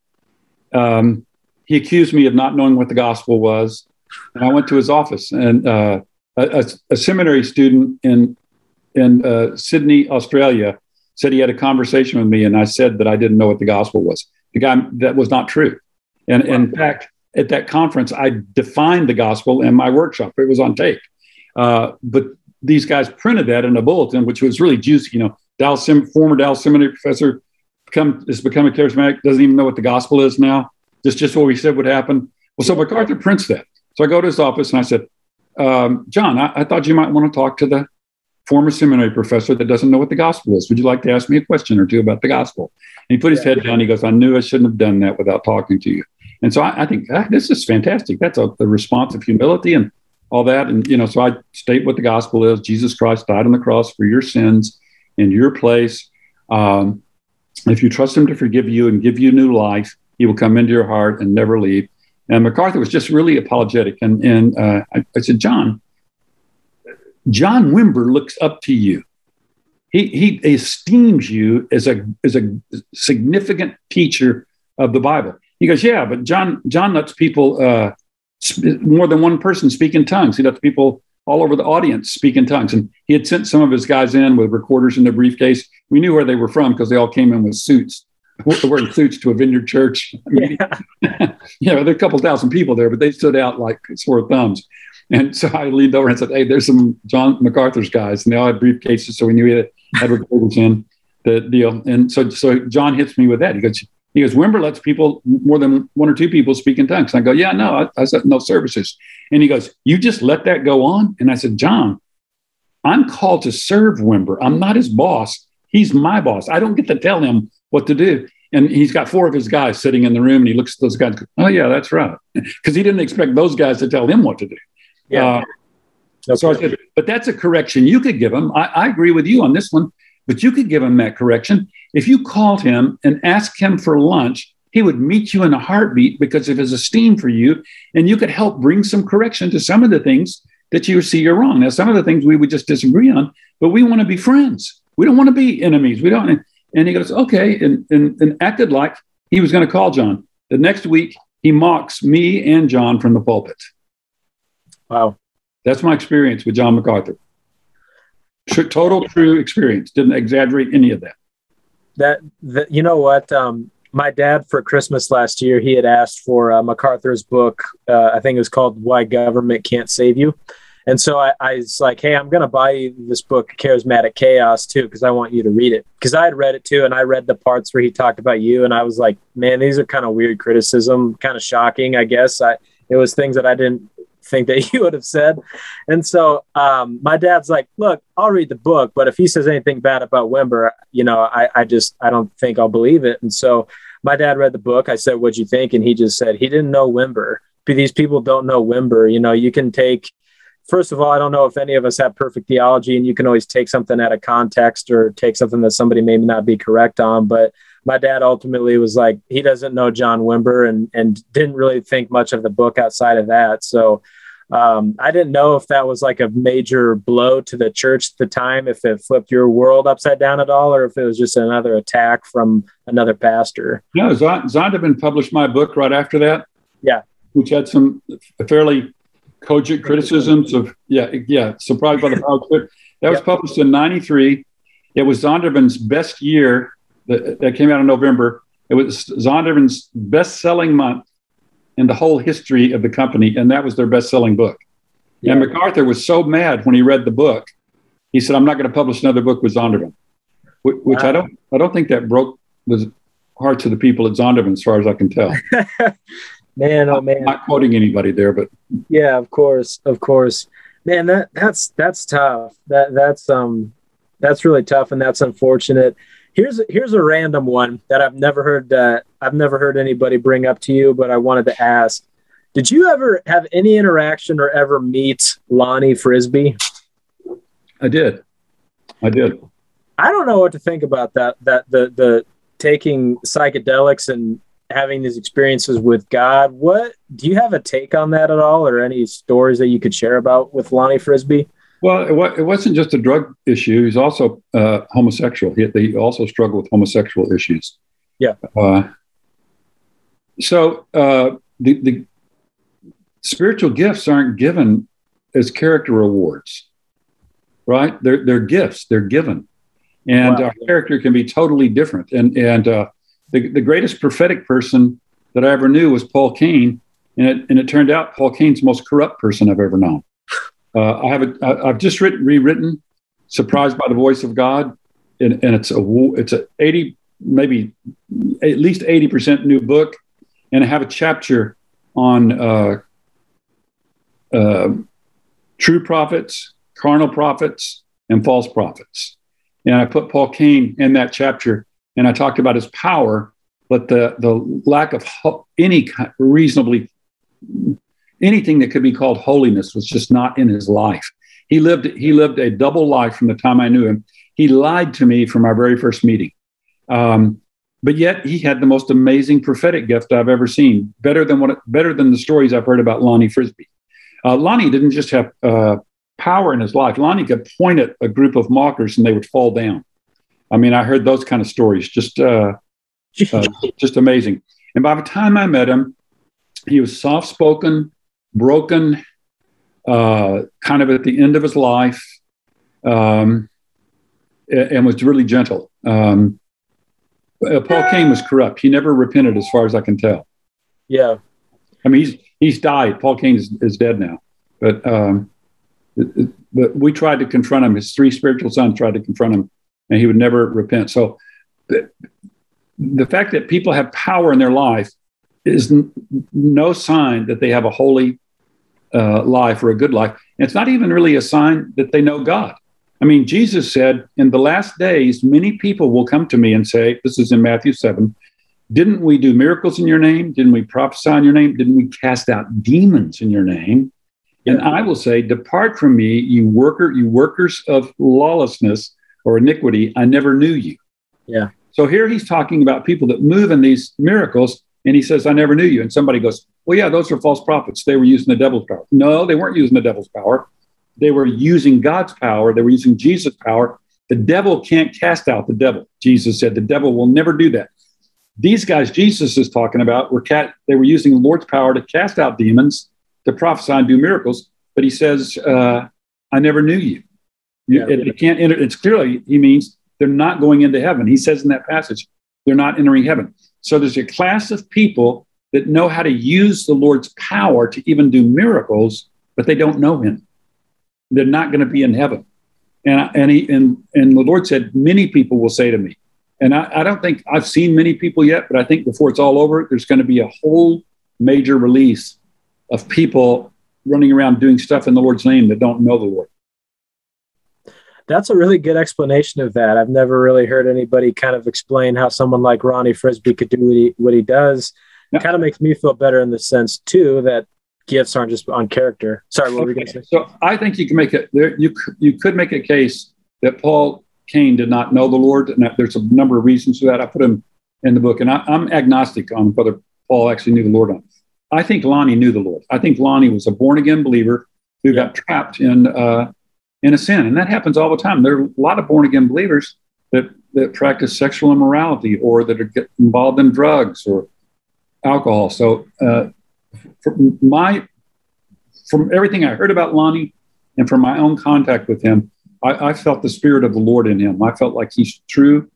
Um, he accused me of not knowing what the gospel was, and I went to his office. And uh, a, a, seminary student in in uh, Sydney, Australia, said he had a conversation with me, and I said that I didn't know what the gospel was. The guy that was not true. And, and in fact, at that conference, I defined the gospel in my workshop. It was on tape. Uh, but these guys printed that in a bulletin, which was really juicy. You know, Dallas Sim, former Dallas Seminary professor come, is becoming charismatic, doesn't even know what the gospel is now. Just, just what we said would happen. Well, so MacArthur prints that. So I go to his office and I said, um, John, I, I, thought you might want to talk to the former seminary professor that doesn't know what the gospel is. Would you like to ask me a question or two about the gospel? And he put his head down. He goes, I knew I shouldn't have done that without talking to you. And so I, I think ah, this is fantastic. That's a, the response of humility and all that. And, you know, so I state what the gospel is Jesus Christ died on the cross for your sins in your place. Um, if you trust him to forgive you and give you new life, he will come into your heart and never leave. And MacArthur was just really apologetic. And, and uh, I, I, said, John, John Wimber looks up to you. He, he esteems you as a, as a significant teacher of the Bible. He goes, Yeah, but John, John lets people, uh, more than one person speak in tongues. He lets people all over the audience speak in tongues. And he had sent some of his guys in with recorders in their briefcase. We knew where they were from because they all came in with suits wearing suits to a vineyard church. I mean, yeah. you know, there are a couple thousand people there, but they stood out like sore thumbs. And so I leaned over and said, Hey, there's some John MacArthur's guys. And they all had briefcases. So we knew he had, had recorders in the deal. And so, so John hits me with that. He goes, he goes, Wimber lets people, more than one or two people speak in tongues. And I go, yeah, no, I, I said, no services. And he goes, you just let that go on? And I said, John, I'm called to serve Wimber. I'm not his boss. He's my boss. I don't get to tell him what to do. And he's got four of his guys sitting in the room, and he looks at those guys. Goes, oh yeah, that's right, because he didn't expect those guys to tell him what to do. Yeah. Uh. So I said, but that's a correction you could give him. I, I agree with you on this one, but you could give him that correction if you called him and asked him for lunch. He would meet you in a heartbeat because of his esteem for you, and you could help bring some correction to some of the things that you see are wrong. Now, some of the things we would just disagree on, but we want to be friends. We don't want to be enemies. We don't. And he goes, okay, and, and, and acted like he was going to call John. The next week, he mocks me and John from the pulpit. Wow. That's my experience with John MacArthur. Total true experience. Didn't exaggerate any of that. That, that you know what? Um, my dad for Christmas last year, he had asked for uh, MacArthur's book. Uh, I think it was called "Why Government Can't Save You," And so I, I was like, hey, I'm going to buy you this book, Charismatic Chaos, too, because I want you to read it. Because I had read it too, and I read the parts where he talked about you, and I was like, man, these are kind of weird criticism, kind of shocking, I guess. I, it was things that I didn't think that you would have said. And so um, my dad's like, look, I'll read the book, but if he says anything bad about Wimber, you know, I, I just, I don't think I'll believe it. And so my dad read the book. I said, what'd you think? And he just said, he didn't know Wimber. These people don't know Wimber. You know, you can take first of all, I don't know if any of us have perfect theology, and you can always take something out of context or take something that somebody may not be correct on. But my dad ultimately was like, he doesn't know John Wimber and and didn't really think much of the book outside of that. So um, I didn't know if that was like a major blow to the church at the time, if it flipped your world upside down at all, or if it was just another attack from another pastor. No, Zondervan published my book right after that. Yeah. Which had some fairly cogent criticisms of yeah yeah surprised by the power that was published in 93 it was zondervan's best year that, that came out in november it was zondervan's best-selling month in the whole history of the company and that was their best-selling book yeah. and macarthur was so mad when he read the book he said i'm not going to publish another book with zondervan which wow. i don't i don't think that broke the hearts of the people at zondervan as far as i can tell Man, oh man. I'm not quoting anybody there, but yeah, of course, of course. Man, that that's that's tough. That that's um that's really tough and that's unfortunate. Here's here's a random one that I've never heard uh, I've never heard anybody bring up to you, but I wanted to ask. Did you ever have any interaction or ever meet Lonnie Frisbee? I did. I did. I don't know what to think about that. That the the taking psychedelics and having these experiences with God. What do you have a take on that at all, or any stories that you could share about with Lonnie Frisbee? Well, it, wasn't just a drug issue. He's also uh, homosexual. He, he, also struggled with homosexual issues. Yeah. Uh, so uh, the, the spiritual gifts aren't given as character awards, right? They're, they're gifts. They're given, and wow. our character can be totally different. And and uh, the, the greatest prophetic person that I ever knew was Paul Cain. and it, and it turned out Paul Cain's the most corrupt person I've ever known. Uh, I have a, I've just written, rewritten "Surprised by the Voice of God," and, and it's a it's a eighty maybe at least eighty percent new book, and I have a chapter on uh, uh, true prophets, carnal prophets, and false prophets. And I put Paul Cain in that chapter, and I talked about his power, but the the lack of ho- any reasonably anything that could be called holiness was just not in his life. He lived he lived a double life from the time I knew him. He lied to me from our very first meeting. Um, but yet he had the most amazing prophetic gift I've ever seen. Better than what better than the stories I've heard about Lonnie Frisbee. Uh, Lonnie didn't just have uh, power in his life. Lonnie could point at a group of mockers and they would fall down. I mean, I heard those kind of stories. Just uh, uh just amazing. And by the time I met him, he was soft spoken, broken, uh, kind of at the end of his life, um, and was really gentle. Um, uh, Paul Cain was corrupt. He never repented, as far as I can tell. Yeah, I mean he's he's died. Paul Cain is, is dead now, but um, but we tried to confront him. His three spiritual sons tried to confront him, and he would never repent. So the, the fact that people have power in their life is n- no sign that they have a holy uh, life or a good life. And it's not even really a sign that they know God. I mean, Jesus said, in the last days, many people will come to me and say, this is in Matthew 7, didn't we do miracles in your name? Didn't we prophesy in your name? Didn't we cast out demons in your name? And I will say, depart from me, you worker, you workers of lawlessness or iniquity. I never knew you. Yeah. So here he's talking about people that move in these miracles, and he says, I never knew you. And somebody goes, Well, yeah, those are false prophets. They were using the devil's power. No, they weren't using the devil's power. They were using God's power. They were using Jesus' power. The devil can't cast out the devil. Jesus said the devil will never do that. These guys Jesus is talking about were cat, they were using the Lord's power to cast out demons, to prophesy and do miracles. But he says, uh, "I never knew you." Yeah. It, it can't enter. It's clearly he means they're not going into heaven. He says in that passage, they're not entering heaven. So there's a class of people that know how to use the Lord's power to even do miracles, but they don't know Him they're not going to be in heaven. And, and, he, and, and the Lord said, Many people will say to me, and I, I don't think I've seen many people yet, but I think before it's all over, there's going to be a whole major release of people running around doing stuff in the Lord's name that don't know the Lord. That's a really good explanation of that. I've never really heard anybody kind of explain how someone like Lonnie Frisbee could do what he, what he does. It kind of makes me feel better in the sense too that gifts aren't just on character. Sorry, what okay. were you going to say? So I think you can make it there. You you could make a case that Paul Cain did not know the Lord, and there's a number of reasons for that. I put him in the book, and I, am agnostic on whether Paul actually knew the Lord. On I think Lonnie knew the Lord. I think Lonnie was a born again believer who yeah. got trapped in uh, in a sin, and that happens all the time. There are a lot of born again believers that that practice sexual immorality or that are get involved in drugs or alcohol. So uh, from my from everything I heard about Lonnie and from my own contact with him, I, I felt the spirit of the Lord in him. I felt like he's true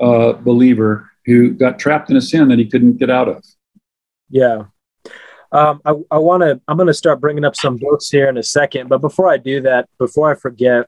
uh, believer who got trapped in a sin that he couldn't get out of. Yeah. Um, I, I want to, I'm going to start bringing up some books here in a second. But before I do that, before I forget,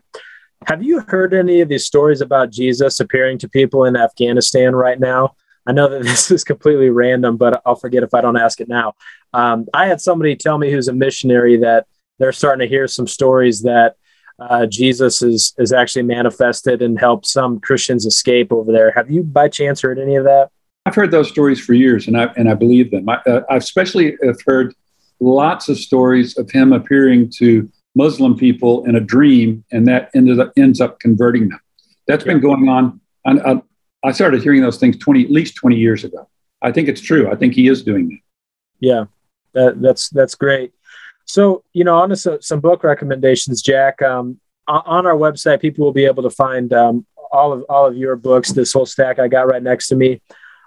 have you heard any of these stories about Jesus appearing to people in Afghanistan right now? I know that this is completely random, but I'll forget if I don't ask it now. Um, I had somebody tell me who's a missionary that they're starting to hear some stories that uh, Jesus is is actually manifested and helped some Christians escape over there. Have you, by chance, heard any of that? I've heard those stories for years, and I and I believe them. I, uh, I especially have heard lots of stories of him appearing to Muslim people in a dream, and that ended up ends up converting them. That's yeah. been going on. And uh, I started hearing those things twenty at least twenty years ago. I think it's true. I think he is doing that. Yeah, that, that's that's great. So you know, on to some book recommendations, Jack. Um, on our website, people will be able to find um, all of all of your books. This whole stack I got right next to me.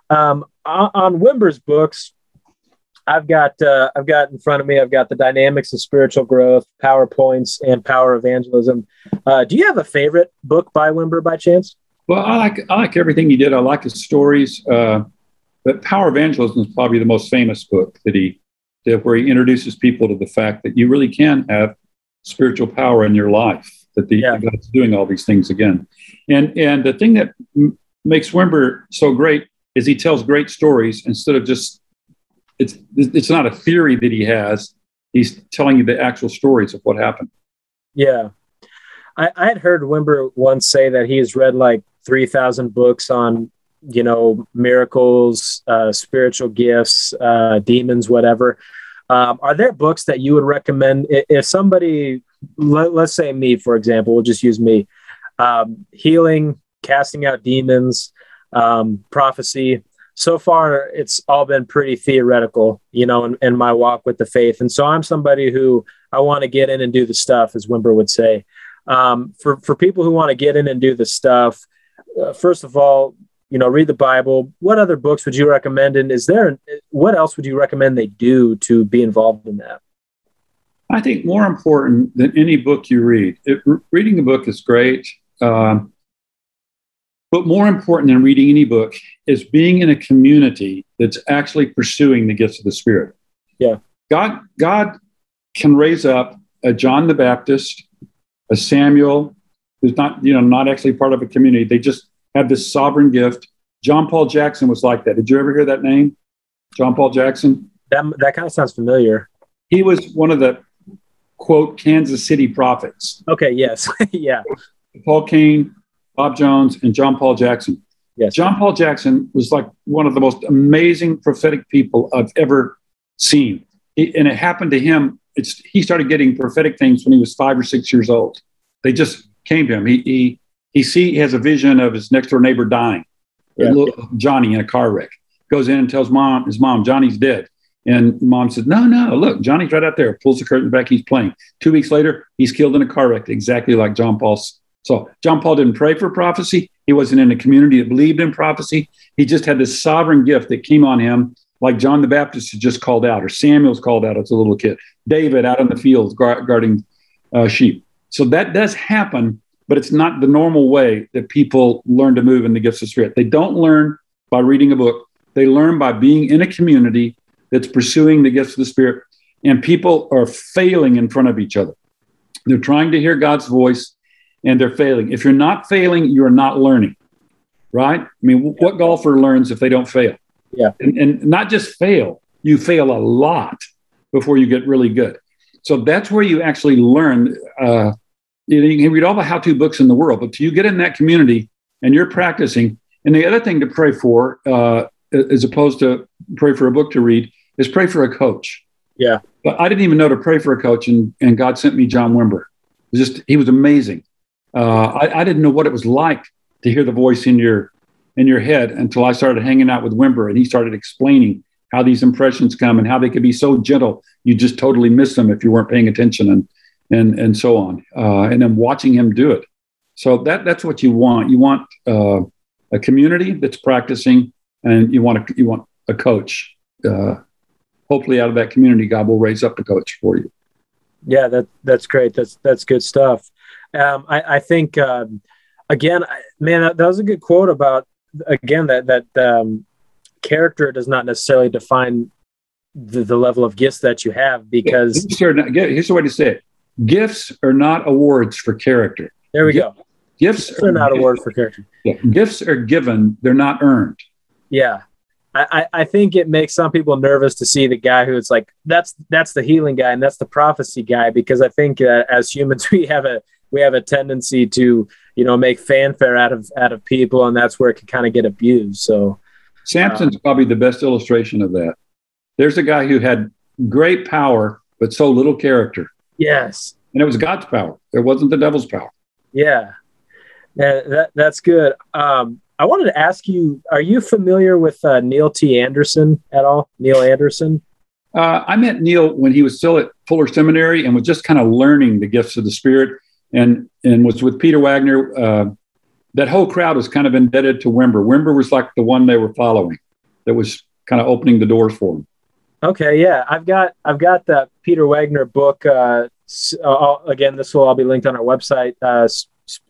Um, on Wimber's books, I've got uh, I've got in front of me. I've got the dynamics of spiritual growth, Power Points, and power evangelism. Uh, do you have a favorite book by Wimber by chance? Well, I like I like everything he did. I like his stories. Uh, but Power Evangelism is probably the most famous book that he did, where he introduces people to the fact that you really can have spiritual power in your life, that the yeah. God's doing all these things again. And and the thing that m- makes Wimber so great is he tells great stories instead of just it's it's not a theory that he has. He's telling you the actual stories of what happened. Yeah. I, I had heard Wimber once say that he has read like 3,000 books on, you know, miracles, uh, spiritual gifts, uh, demons, whatever. Um, are there books that you would recommend if somebody, let, us say me, for example, we'll just use me, um, healing, casting out demons, um, prophecy. So far, it's all been pretty theoretical, you know, in, in my walk with the faith. And so I'm somebody who I want to get in and do the stuff, as Wimber would say. Um, for for people who want to get in and do the stuff, uh, first of all, you know, read the Bible. What other books would you recommend? And is there what else would you recommend they do to be involved in that? I think more important than any book you read, it, reading a book is great. Um, but more important than reading any book is being in a community that's actually pursuing the gifts of the Spirit. Yeah. God, God can raise up a John the Baptist, a Samuel, who's not, you know, not actually part of a community. They just have this sovereign gift. John Paul Jackson was like that. Did you ever hear that name? John Paul Jackson? That, that kind of sounds familiar. He was one of the quote Kansas City prophets. Okay, yes. yeah. Paul Cain, Bob Jones, and John Paul Jackson. Yes. John Paul Jackson was like one of the most amazing prophetic people I've ever seen. And it happened to him. It's he started getting prophetic things when he was five or six years old. They just came to him. He he he see he has a vision of his next door neighbor dying. Yeah. Johnny in a car wreck. Goes in and tells mom, his mom, Johnny's dead. And mom says, No, no, look, Johnny's right out there. Pulls the curtain back. He's playing. Two weeks later, he's killed in a car wreck, exactly like John Paul's so John Paul didn't pray for prophecy. He wasn't in a community that believed in prophecy. He just had this sovereign gift that came on him, like John the Baptist had just called out, or Samuel's called out as a little kid, David out in the fields guarding uh, sheep. So that does happen, but it's not the normal way that people learn to move in the gifts of the spirit. They don't learn by reading a book. They learn by being in a community that's pursuing the gifts of the spirit, and people are failing in front of each other. They're trying to hear God's voice and they're failing. If you're not failing, you're not learning, right? I mean, what golfer learns if they don't fail? Yeah. And, and not just fail, you fail a lot before you get really good. So that's where you actually learn. Uh, you, know, you can read all the how to books in the world, but you get in that community and you're practicing. And the other thing to pray for, uh, as opposed to pray for a book to read, is pray for a coach. Yeah. But I didn't even know to pray for a coach, and, and God sent me John Wimber. Just he was amazing. Uh, I, I, didn't know what it was like to hear the voice in your in your head until I started hanging out with Wimber and he started explaining how these impressions come and how they could be so gentle you just totally miss them if you weren't paying attention and and and so on. Uh, and then watching him do it. So that that's what you want. You want uh, a community that's practicing, and you want a, you want a coach. Uh, hopefully, out of that community, God will raise up a coach for you. Yeah, that that's great. That's that's good stuff. Um, I, I, think um, again, man, that, that, was a good quote about again that that um, character does not necessarily define the, the, level of gifts that you have because here's the way to say it: gifts are not awards for character. There we go. Gifts, gifts are, are not awards for character. Yeah. Gifts are given; they're not earned. Yeah, I, I think it makes some people nervous to see the guy who's like that's that's the healing guy and that's the prophecy guy because I think uh, as humans we have a we have a tendency to you know make fanfare out of out of people and that's where it can kind of get abused so samson's probably the best illustration of that. There's a guy who had great power but so little character. Yes. And it was god's power. It wasn't the devil's power. Yeah. Yeah that, that's good. Um, i wanted to ask you are you familiar with uh, neil t. Anderson at all? Neil anderson? Uh, I met Neil when he was still at Fuller Seminary and was just kind of learning the gifts of the Spirit and and was with Peter Wagner. Uh, that whole crowd was kind of indebted to Wimber. Wimber was like the one they were following, that was kind of opening the doors for them. Okay, yeah, I've got I've got the Peter Wagner book. Uh, uh, again, this will all be linked on our website. Uh,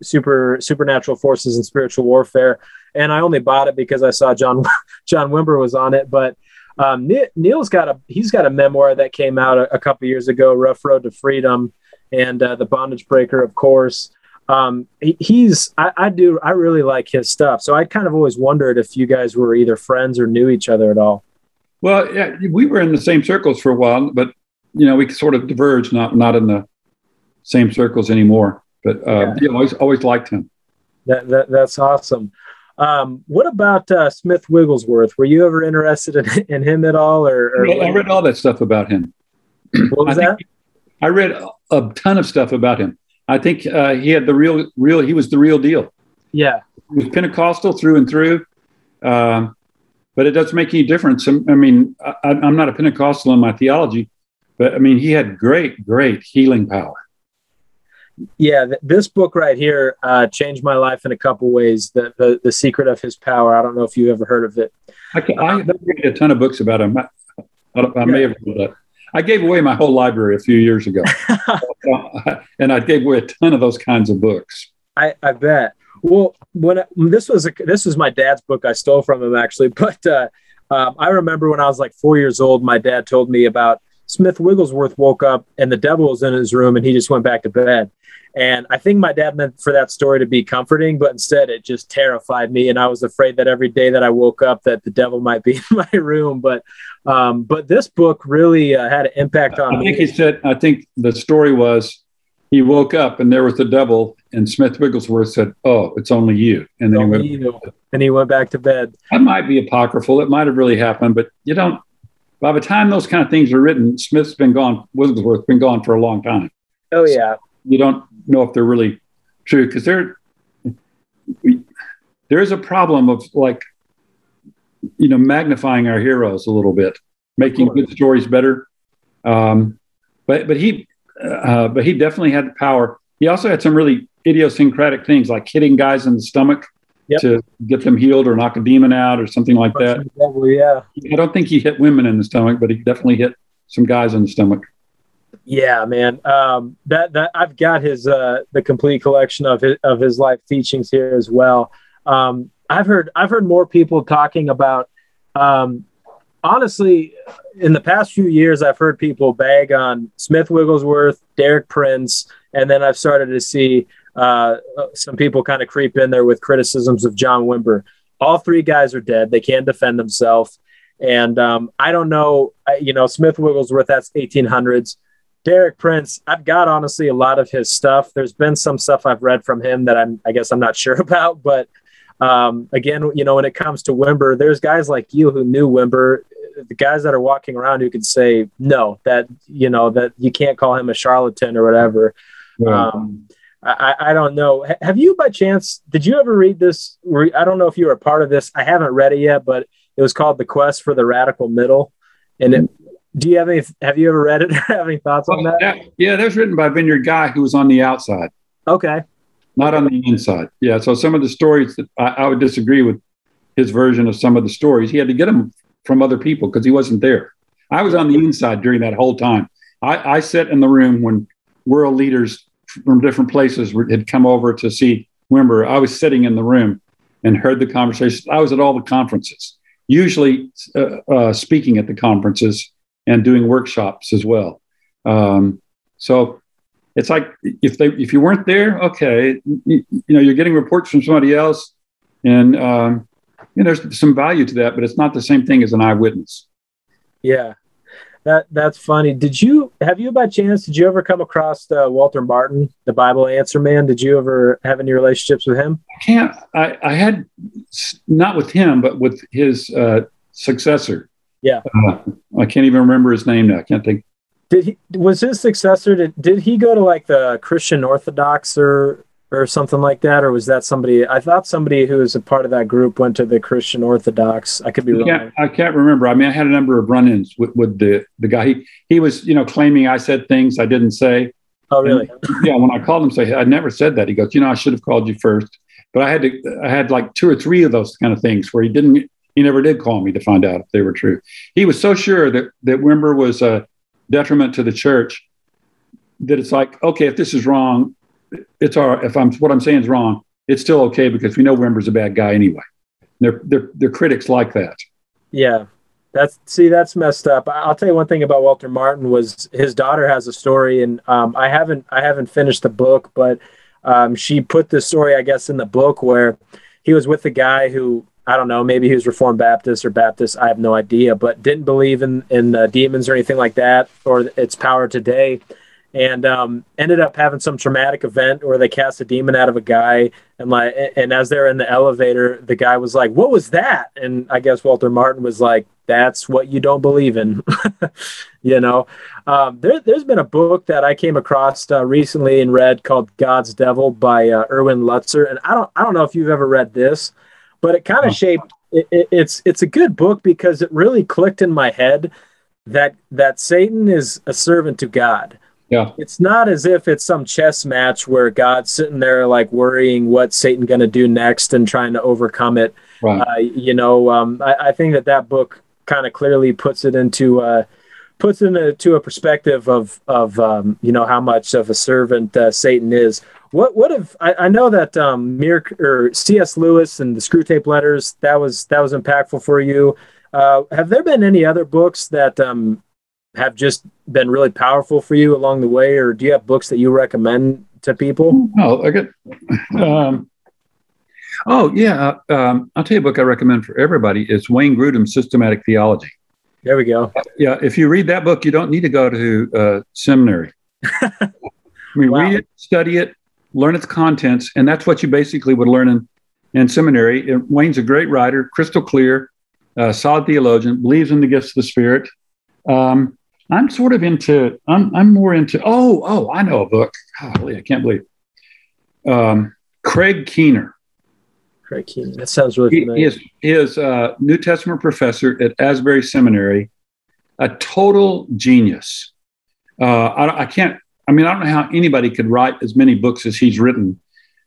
super supernatural forces and spiritual warfare, and I only bought it because I saw John John Wimber was on it. But um, Neil's got a he's got a memoir that came out a, a couple years ago, Rough Road to Freedom, and uh, the Bondage Breaker, of course. Um, he, he's I, I, do I really like his stuff. So I kind of always wondered if you guys were either friends or knew each other at all. Well, yeah, we were in the same circles for a while, but you know we sort of diverged, not not in the same circles anymore. But uh, yeah. always always liked him. That, that that's awesome. Um, what about uh, Smith Wigglesworth? Were you ever interested in, in him at all? Or, or I read all that stuff about him. What was I that? I read a ton of stuff about him. I think uh, he had the real, real. He was the real deal. Yeah, he was Pentecostal through and through. Um, but it doesn't make any difference. I mean, I, I'm not a Pentecostal in my theology, but I mean, he had great, great healing power. Yeah, th- this book right here uh, changed my life in a couple ways. The, the, the secret of his power. I don't know if you ever heard of it. I, can, I read a ton of books about him. I, I may have read that. I gave away my whole library a few years ago, and I gave away a ton of those kinds of books. I, I bet. Well, when I, this was a, this was my dad's book, I stole from him actually. But uh, um, I remember when I was like four years old, my dad told me about Smith Wigglesworth woke up and the devil was in his room, and he just went back to bed. And I think my dad meant for that story to be comforting, but instead it just terrified me, and I was afraid that every day that I woke up, that the devil might be in my room. But um, but this book really uh, had an impact on. I think me. he said. I think the story was he woke up and there was the devil, and Smith Wigglesworth said, "Oh, it's only you," and then he went, you. and he went back to bed. That might be apocryphal. It might have really happened, but you don't. By the time those kind of things are written, Smith's been gone. Wigglesworth's been gone for a long time. Oh yeah. So you don't know if they're really true because there there is a problem of like you know magnifying our heroes a little bit, making good stories better. Um, but but he uh, but he definitely had the power. He also had some really idiosyncratic things like hitting guys in the stomach yep. to get them healed or knock a demon out or something like that. yeah. I don't think he hit women in the stomach, but he definitely hit some guys in the stomach. Yeah, man. Um, that that I've got his uh, the complete collection of his of his life teachings here as well. Um, I've heard I've heard more people talking about. Um, honestly, in the past few years, I've heard people bag on Smith Wigglesworth, Derek Prince, and then I've started to see uh, some people kind of creep in there with criticisms of John Wimber. All three guys are dead; they can't defend themselves. And um, I don't know, you know, Smith Wigglesworth, that's 1800s. Derek Prince, I've got honestly a lot of his stuff. There's been some stuff I've read from him that I'm, I guess I'm not sure about. But um, again, you know, when it comes to Wimber, there's guys like you who knew Wimber, the guys that are walking around who could say no, that you know that you can't call him a charlatan or whatever. Um, I, I don't know. Have you, by chance, did you ever read this? I don't know if you were a part of this. I haven't read it yet, but it was called "The Quest for the Radical Middle," and it do you have any? Have you ever read it or have any thoughts on that? Yeah, yeah, that was written by Vineyard Guy, who was on the outside. Okay. Not on the inside. Yeah. So some of the stories that I, I would disagree with his version of some of the stories. He had to get them from other people because he wasn't there. I was on the inside during that whole time. I, I sat in the room when world leaders from different places were, had come over to see Wimber. I was sitting in the room and heard the conversations. I was at all the conferences, usually uh, uh, speaking at the conferences and doing workshops as well. Um, so it's like if they if you weren't there, okay, you, you know you're getting reports from somebody else, and um, you know, there's some value to that, but it's not the same thing as an eyewitness. Yeah, that that's funny. Did you have you by chance? Did you ever come across uh, Walter Martin, the Bible Answer Man? Did you ever have any relationships with him? I can't. I, I had not with him, but with his uh, successor. Yeah. Uh, I can't even remember his name now. I can't think. Did he was his successor? Did did he go to like the Christian Orthodox or or something like that, or was that somebody? I thought somebody who was a part of that group went to the Christian Orthodox. I could be wrong. Yeah, I can't remember. I mean, I had a number of run-ins with, with the the guy. He he was you know claiming I said things I didn't say. Oh, really? And, yeah. When I called him, say I never said that. He goes, you know, I should have called you first. But I had to. I had like two or three of those kind of things where he didn't he never did call me to find out if they were true. He was so sure that that Wimber was a detriment to the church that it's like, okay, if this is wrong, it's our if I'm what I'm saying is wrong, it's still okay because we know Wimber's a bad guy anyway. They're they're they're critics like that. Yeah. That's see, that's messed up. I'll tell you one thing about Walter Martin was his daughter has a story, and um, I haven't I haven't finished the book, but um, she put the story, I guess, in the book where he was with a guy who I don't know, maybe he was Reformed Baptist or Baptist. I have no idea, but didn't believe in in uh, demons or anything like that or its power today. and um, ended up having some traumatic event where they cast a demon out of a guy, and like, and as they're in the elevator, the guy was like, "What was that?" And I guess Walter Martin was like, "That's what you don't believe in," you know. Um, there, has been a book that I came across uh, recently and read called "God's Devil" by uh, Erwin Lutzer, and I don't, I don't know if you've ever read this, but it kind of oh. shaped. It, it, it's, it's a good book because it really clicked in my head that that Satan is a servant to God yeah. It's not as if it's some chess match where God's sitting there like worrying what Satan going to do next and trying to overcome it. Right. Uh, you know, um, I, I, think that that book kind of clearly puts it into uh, puts it into a perspective of of um, you know how much of a servant uh, Satan is. What what if I, I know that um, Mir or C.S. Lewis and the Screwtape Letters that was that was impactful for you. Uh, have there been any other books that um, have just been really powerful for you along the way, or do you have books that you recommend to people? Oh, I get. Um, oh yeah, um, I'll tell you a book I recommend for everybody. It's Wayne Grudem's Systematic Theology. There we go. Yeah, if you read that book, you don't need to go to uh, seminary. I mean, wow. read it, study it, learn its contents, and that's what you basically would learn in, in seminary. Wayne's a great writer, crystal clear, uh, solid theologian, believes in the gifts of the Spirit. Um, I'm sort of into, I'm, I'm more into, oh, oh, I know a book. Golly, I can't believe. Um, Craig Keener. Craig Keener. That sounds really familiar. He is, he is a New Testament professor at Asbury Seminary, a total genius. Uh, I, I, can't, I mean, I don't know how anybody could write as many books as he's written.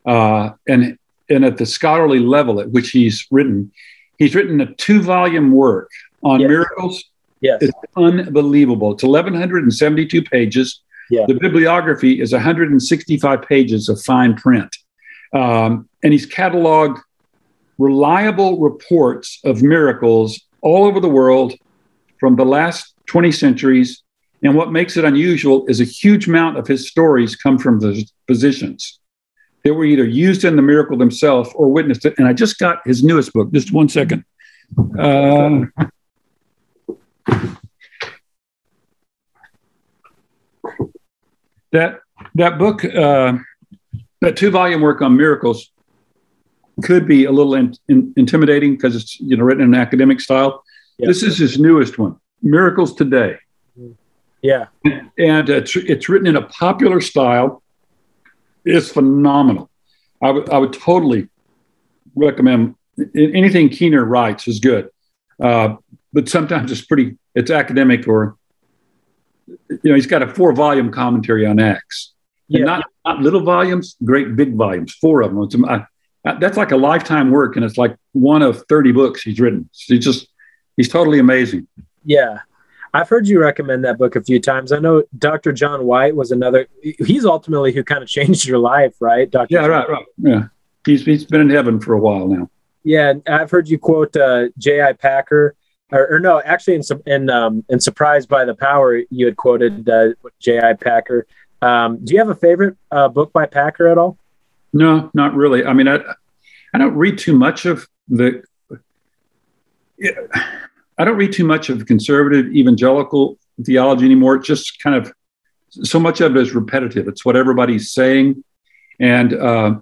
Uh, and, and at the scholarly level at which he's written, he's written a two volume work on yes. miracles Yes. It's unbelievable. It's 1,172 pages. Yeah. The bibliography is 165 pages of fine print. Um, and he's cataloged reliable reports of miracles all over the world from the last 20 centuries. And what makes it unusual is a huge amount of his stories come from the physicians. They were either used in the miracle themselves or witnessed it. And I just got his newest book. Just one second. Uh, that that book, uh, that two volume work on miracles, could be a little in, in, intimidating because it's you know written in an academic style. This is his newest one, Miracles Today. Yeah, and it's it's written in a popular style. It's phenomenal. I would I would totally recommend anything Keener writes is good, uh, but sometimes it's pretty it's academic or you know, he's got a four volume commentary on Acts. Yeah. Not, not little volumes, great big volumes, four of them. I, I, that's like a lifetime work, and it's like one of 30 books he's written. So he's just, he's totally amazing. Yeah. I've heard you recommend that book a few times. I know Dr. John White was another, he's ultimately who kind of changed your life, right? Dr. Yeah, John right, right. Yeah. He's, he's been in heaven for a while now. Yeah. I've heard you quote uh, J.I. Packer or, or no, actually, in in um, in surprised by the power, you had quoted uh, J.I. Packer. Um, do you have a favorite uh, book by Packer at all? No, not really. I mean, I I don't read too much of the. I don't read too much of conservative evangelical theology anymore. It's just kind of so much of it is repetitive. It's what everybody's saying, and uh,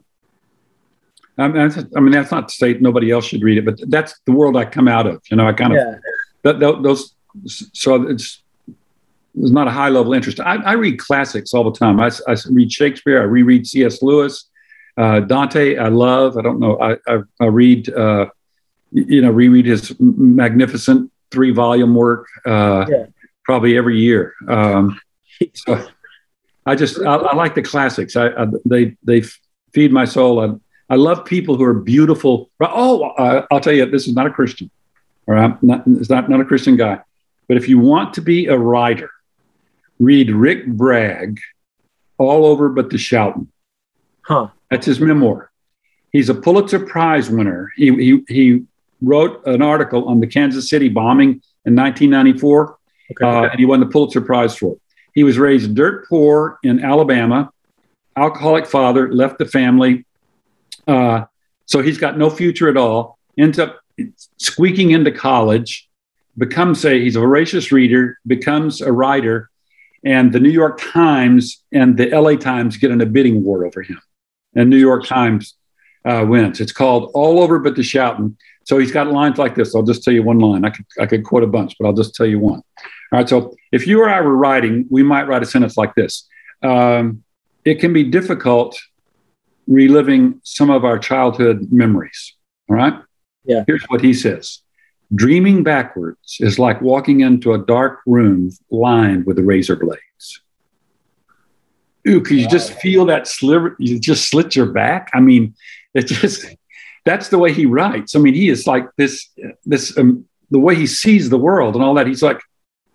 I mean, that's not to say nobody else should read it, but that's the world I come out of. You know, I kind of yeah. that, those. So it's it's not a high level interest. I, I read classics all the time. I, I, read Shakespeare. I reread C.S. Lewis, uh, Dante. I love. I don't know. I I, I read. Uh, you know, reread his magnificent three volume work uh, yeah. probably every year. Um, so I just I, I, like the classics. I, I, they they feed my soul. I, I love people who are beautiful. Oh, uh, I'll tell you, this is not a Christian, or I'm not, it's not, not a Christian guy. But if you want to be a writer, read Rick Bragg, All Over But the Shouting. Huh. That's his memoir. He's a Pulitzer Prize winner. He, he, he wrote an article on the Kansas City bombing in 1994, okay. uh, and he won the Pulitzer Prize for it. He was raised dirt poor in Alabama, alcoholic father, left the family, uh, so he's got no future at all. Ends up squeaking into college, becomes a he's a voracious reader, becomes a writer, and the New York Times and the LA Times get in a bidding war over him. And New York Times uh, wins. It's called All Over But the Shouting. So he's got lines like this. I'll just tell you one line. I could, I could quote a bunch, but I'll just tell you one. All right. So if you or I were writing, we might write a sentence like this um, It can be difficult reliving some of our childhood memories. All right. Yeah. Here's what he says Dreaming backwards is like walking into a dark room lined with razor blades. Ooh, could you just feel that sliver? You just slit your back. I mean, it just that's the way he writes. I mean, he is like this, this, um, the way he sees the world and all that. He's like,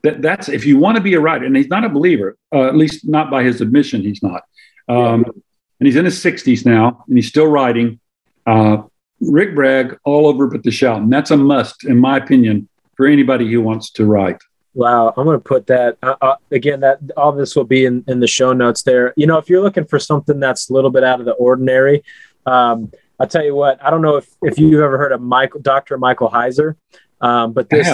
that, that's if you want to be a writer, and he's not a believer, uh, at least not by his admission, he's not. Um, yeah. And he's in his 60s now, and he's still writing. Uh, Rick Bragg, all over but the shout. And that's a must, in my opinion, for anybody who wants to write. Wow, I'm going to put that uh, uh, again. That all this will be in, in the show notes there. You know, if you're looking for something that's a little bit out of the ordinary, um, I'll tell you what. I don't know if, if you've ever heard of Michael, Dr. Michael Heiser, um, but this,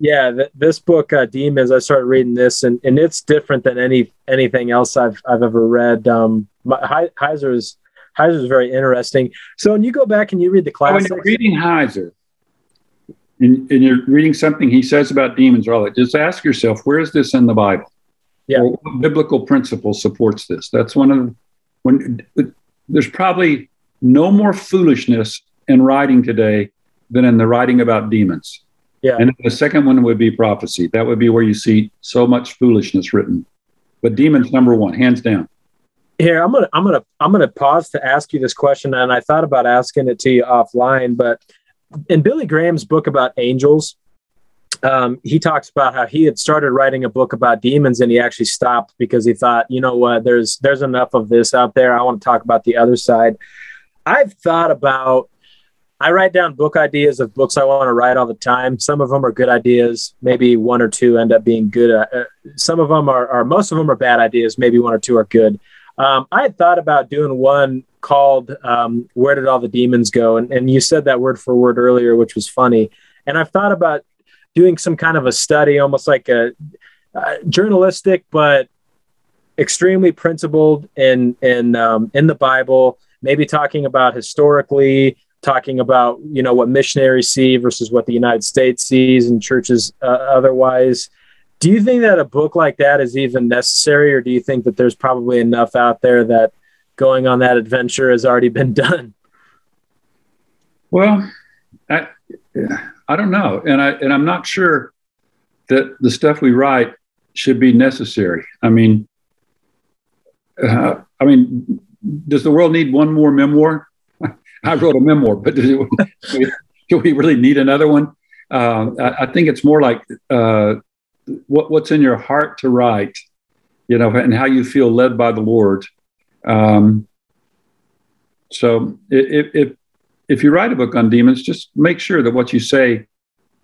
yeah, th- this book, uh, Demons. I started reading this, and, and it's different than any anything else I've I've ever read. Um, Heiser is Heiser is very interesting. So when you go back and you read the classics, when you're reading Heiser, and, and, you're reading something he says about demons or all that, just ask yourself, where is this in the Bible? Yeah, or what biblical principle supports this? That's one of when there's probably no more foolishness in writing today than in the writing about demons. Yeah. And the second one would be prophecy. That would be where you see so much foolishness written. But demons number one, hands down. Here, I'm gonna I'm gonna I'm gonna pause to ask you this question, and I thought about asking it to you offline, but in Billy Graham's book about angels, um, he talks about how he had started writing a book about demons and he actually stopped because he thought, you know what, there's there's enough of this out there. I want to talk about the other side. I've thought about I write down book ideas of books I want to write all the time. Some of them are good ideas. Maybe one or two end up being good. Uh, uh, some of them are, are, most of them are bad ideas. Maybe one or two are good. Um, I had thought about doing one called um, "Where Did All the Demons Go?" And, and you said that word for word earlier, which was funny. And I've thought about doing some kind of a study, almost like a uh, journalistic, but extremely principled in in um, in the Bible maybe talking about historically, talking about you know what missionaries see versus what the United States sees and churches uh, otherwise. Do you think that a book like that is even necessary, or do you think that there's probably enough out there that going on that adventure has already been done? Well, I, I don't know, and I and I'm not sure that the stuff we write should be necessary. I mean, uh, I mean, does the world need one more memoir? I wrote a memoir, but do we, do we really need another one? Uh, I, I, think it's more like uh, what, what's in your heart to write, you know, and how you feel led by the Lord. Um, so if, if if you write a book on demons, just make sure that what you say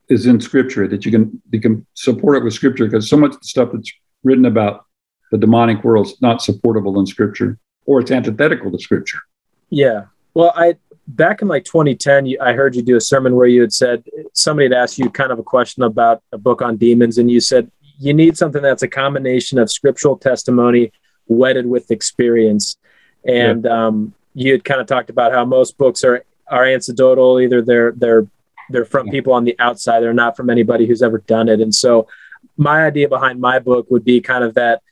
is in Scripture, that you can you can support it with Scripture, because so much of the stuff that's written about the demonic world is not supportable in Scripture or it's antithetical to scripture. Yeah. Well, I back in like 2010, I heard you do a sermon where you had said somebody had asked you kind of a question about a book on demons, and you said you need something that's a combination of scriptural testimony wedded with experience. And yeah. um, you had kind of talked about how most books are are anecdotal, either they're they're they're from yeah. people on the outside, they're not from anybody who's ever done it. And so, my idea behind my book would be kind of that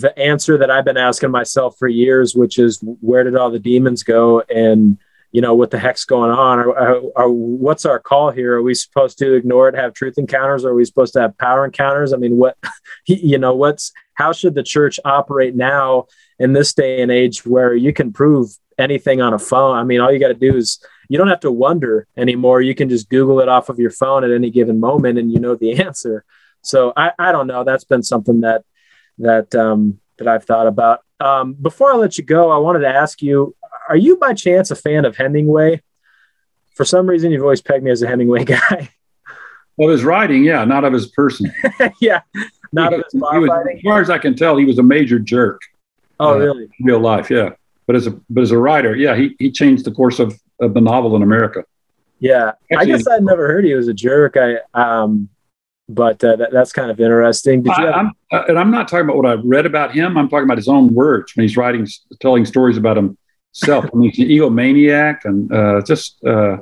the answer that I've been asking myself for years, which is where did all the demons go? And, you know, what the heck's going on? Or, what's our call here? Are we supposed to ignore it, have truth encounters? Are we supposed to have power encounters? I mean, what, you know, what's, how should the church operate now in this day and age where you can prove anything on a phone? I mean, all you got to do is, you don't have to wonder anymore. You can just Google it off of your phone at any given moment and you know the answer. So I, I don't know. That's been something that that um, that I've thought about. Um, before I let you go, I wanted to ask you: Are you by chance a fan of Hemingway? For some reason, you've always pegged me as a Hemingway guy. Of his writing, yeah, not of his person. yeah, not he, of his was, writing. As far as I can tell, he was a major jerk. Oh, uh, really? real life, yeah. But as a but as a writer, yeah, he he changed the course of, of the novel in America. Yeah, Actually, I guess I'd never heard he was a jerk. I um, but uh, that, that's kind of interesting. Have- I, am uh, and I'm not talking about what I've read about him. I'm talking about his own words when he's writing, telling stories about himself. I mean, he's an egomaniac and uh, just, uh,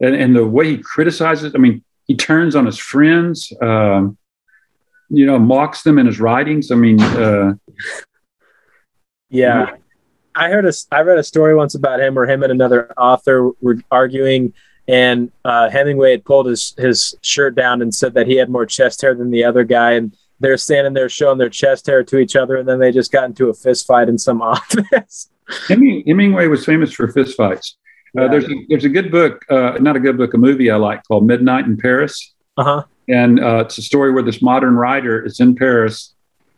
and, and the way he criticizes, I mean, he turns on his friends, um, you know, mocks them in his writings. I mean, uh, yeah. I heard a, I read a story once about him where him and another author were arguing and uh, Hemingway had pulled his his shirt down and said that he had more chest hair than the other guy, and they're standing there showing their chest hair to each other, and then they just got into a fist fight in some office. Hemingway was famous for fist fights. Uh, there's a, there's a good book, uh, not a good book, a movie I like called Midnight in Paris. Uh-huh. And uh, it's a story where this modern writer is in Paris,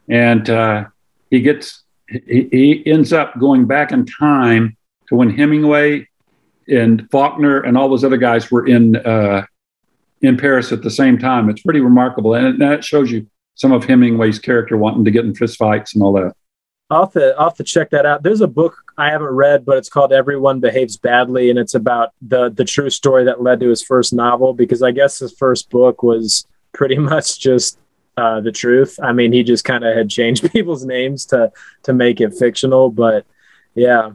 and uh, he gets he, he ends up going back in time to when Hemingway and Faulkner and all those other guys were in uh, in Paris at the same time. It's pretty remarkable, and that shows you some of Hemingway's character wanting to get in fist fights and all that. I'll have, to, I'll have to check that out. There's a book I haven't read, but it's called Everyone Behaves Badly, and it's about the the true story that led to his first novel. Because I guess his first book was pretty much just uh, the truth. I mean, he just kind of had changed people's names to to make it fictional. But yeah,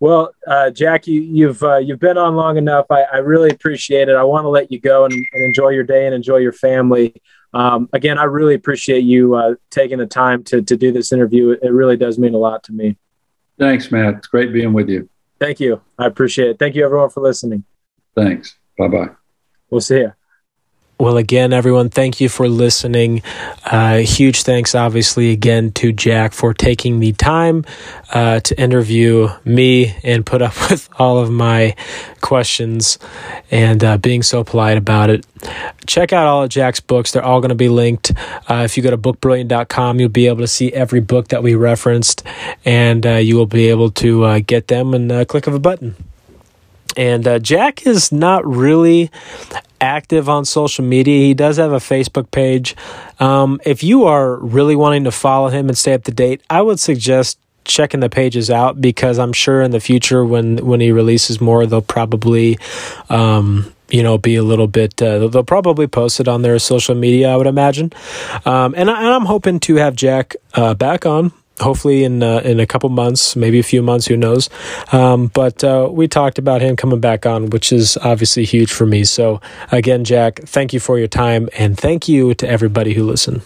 well, uh, Jack, you, you've uh, you've been on long enough. I, I really appreciate it. I want to let you go and, and, enjoy your day and enjoy your family. Um, again, I really appreciate you uh, taking the time to to do this interview. It really does mean a lot to me. Thanks, Matt. It's great being with you. Thank you. I appreciate it. Thank you, everyone, for listening. Thanks. Bye bye. We'll see you. Well, again, everyone, thank you for listening. Uh, huge thanks, obviously, again to Jack for taking the time uh, to interview me and put up with all of my questions and uh, being so polite about it. Check out all of Jack's books. They're all going to be linked. Uh, if you go to bookbrilliant.com, you'll be able to see every book that we referenced, and uh, you will be able to uh, get them in a click of a button. And uh, Jack is not really active on social media. He does have a Facebook page. Um, if you are really wanting to follow him and stay up to date, I would suggest checking the pages out because I'm sure in the future when when he releases more, they'll probably. Um, you know, be a little bit. Uh, they'll probably post it on their social media, I would imagine. Um, and, I, am hoping to have Jack uh, back on hopefully in uh, in a couple months, maybe a few months, who knows. Um, but uh, we talked about him coming back on, which is obviously huge for me. So again, Jack, thank you for your time, and thank you to everybody who listened.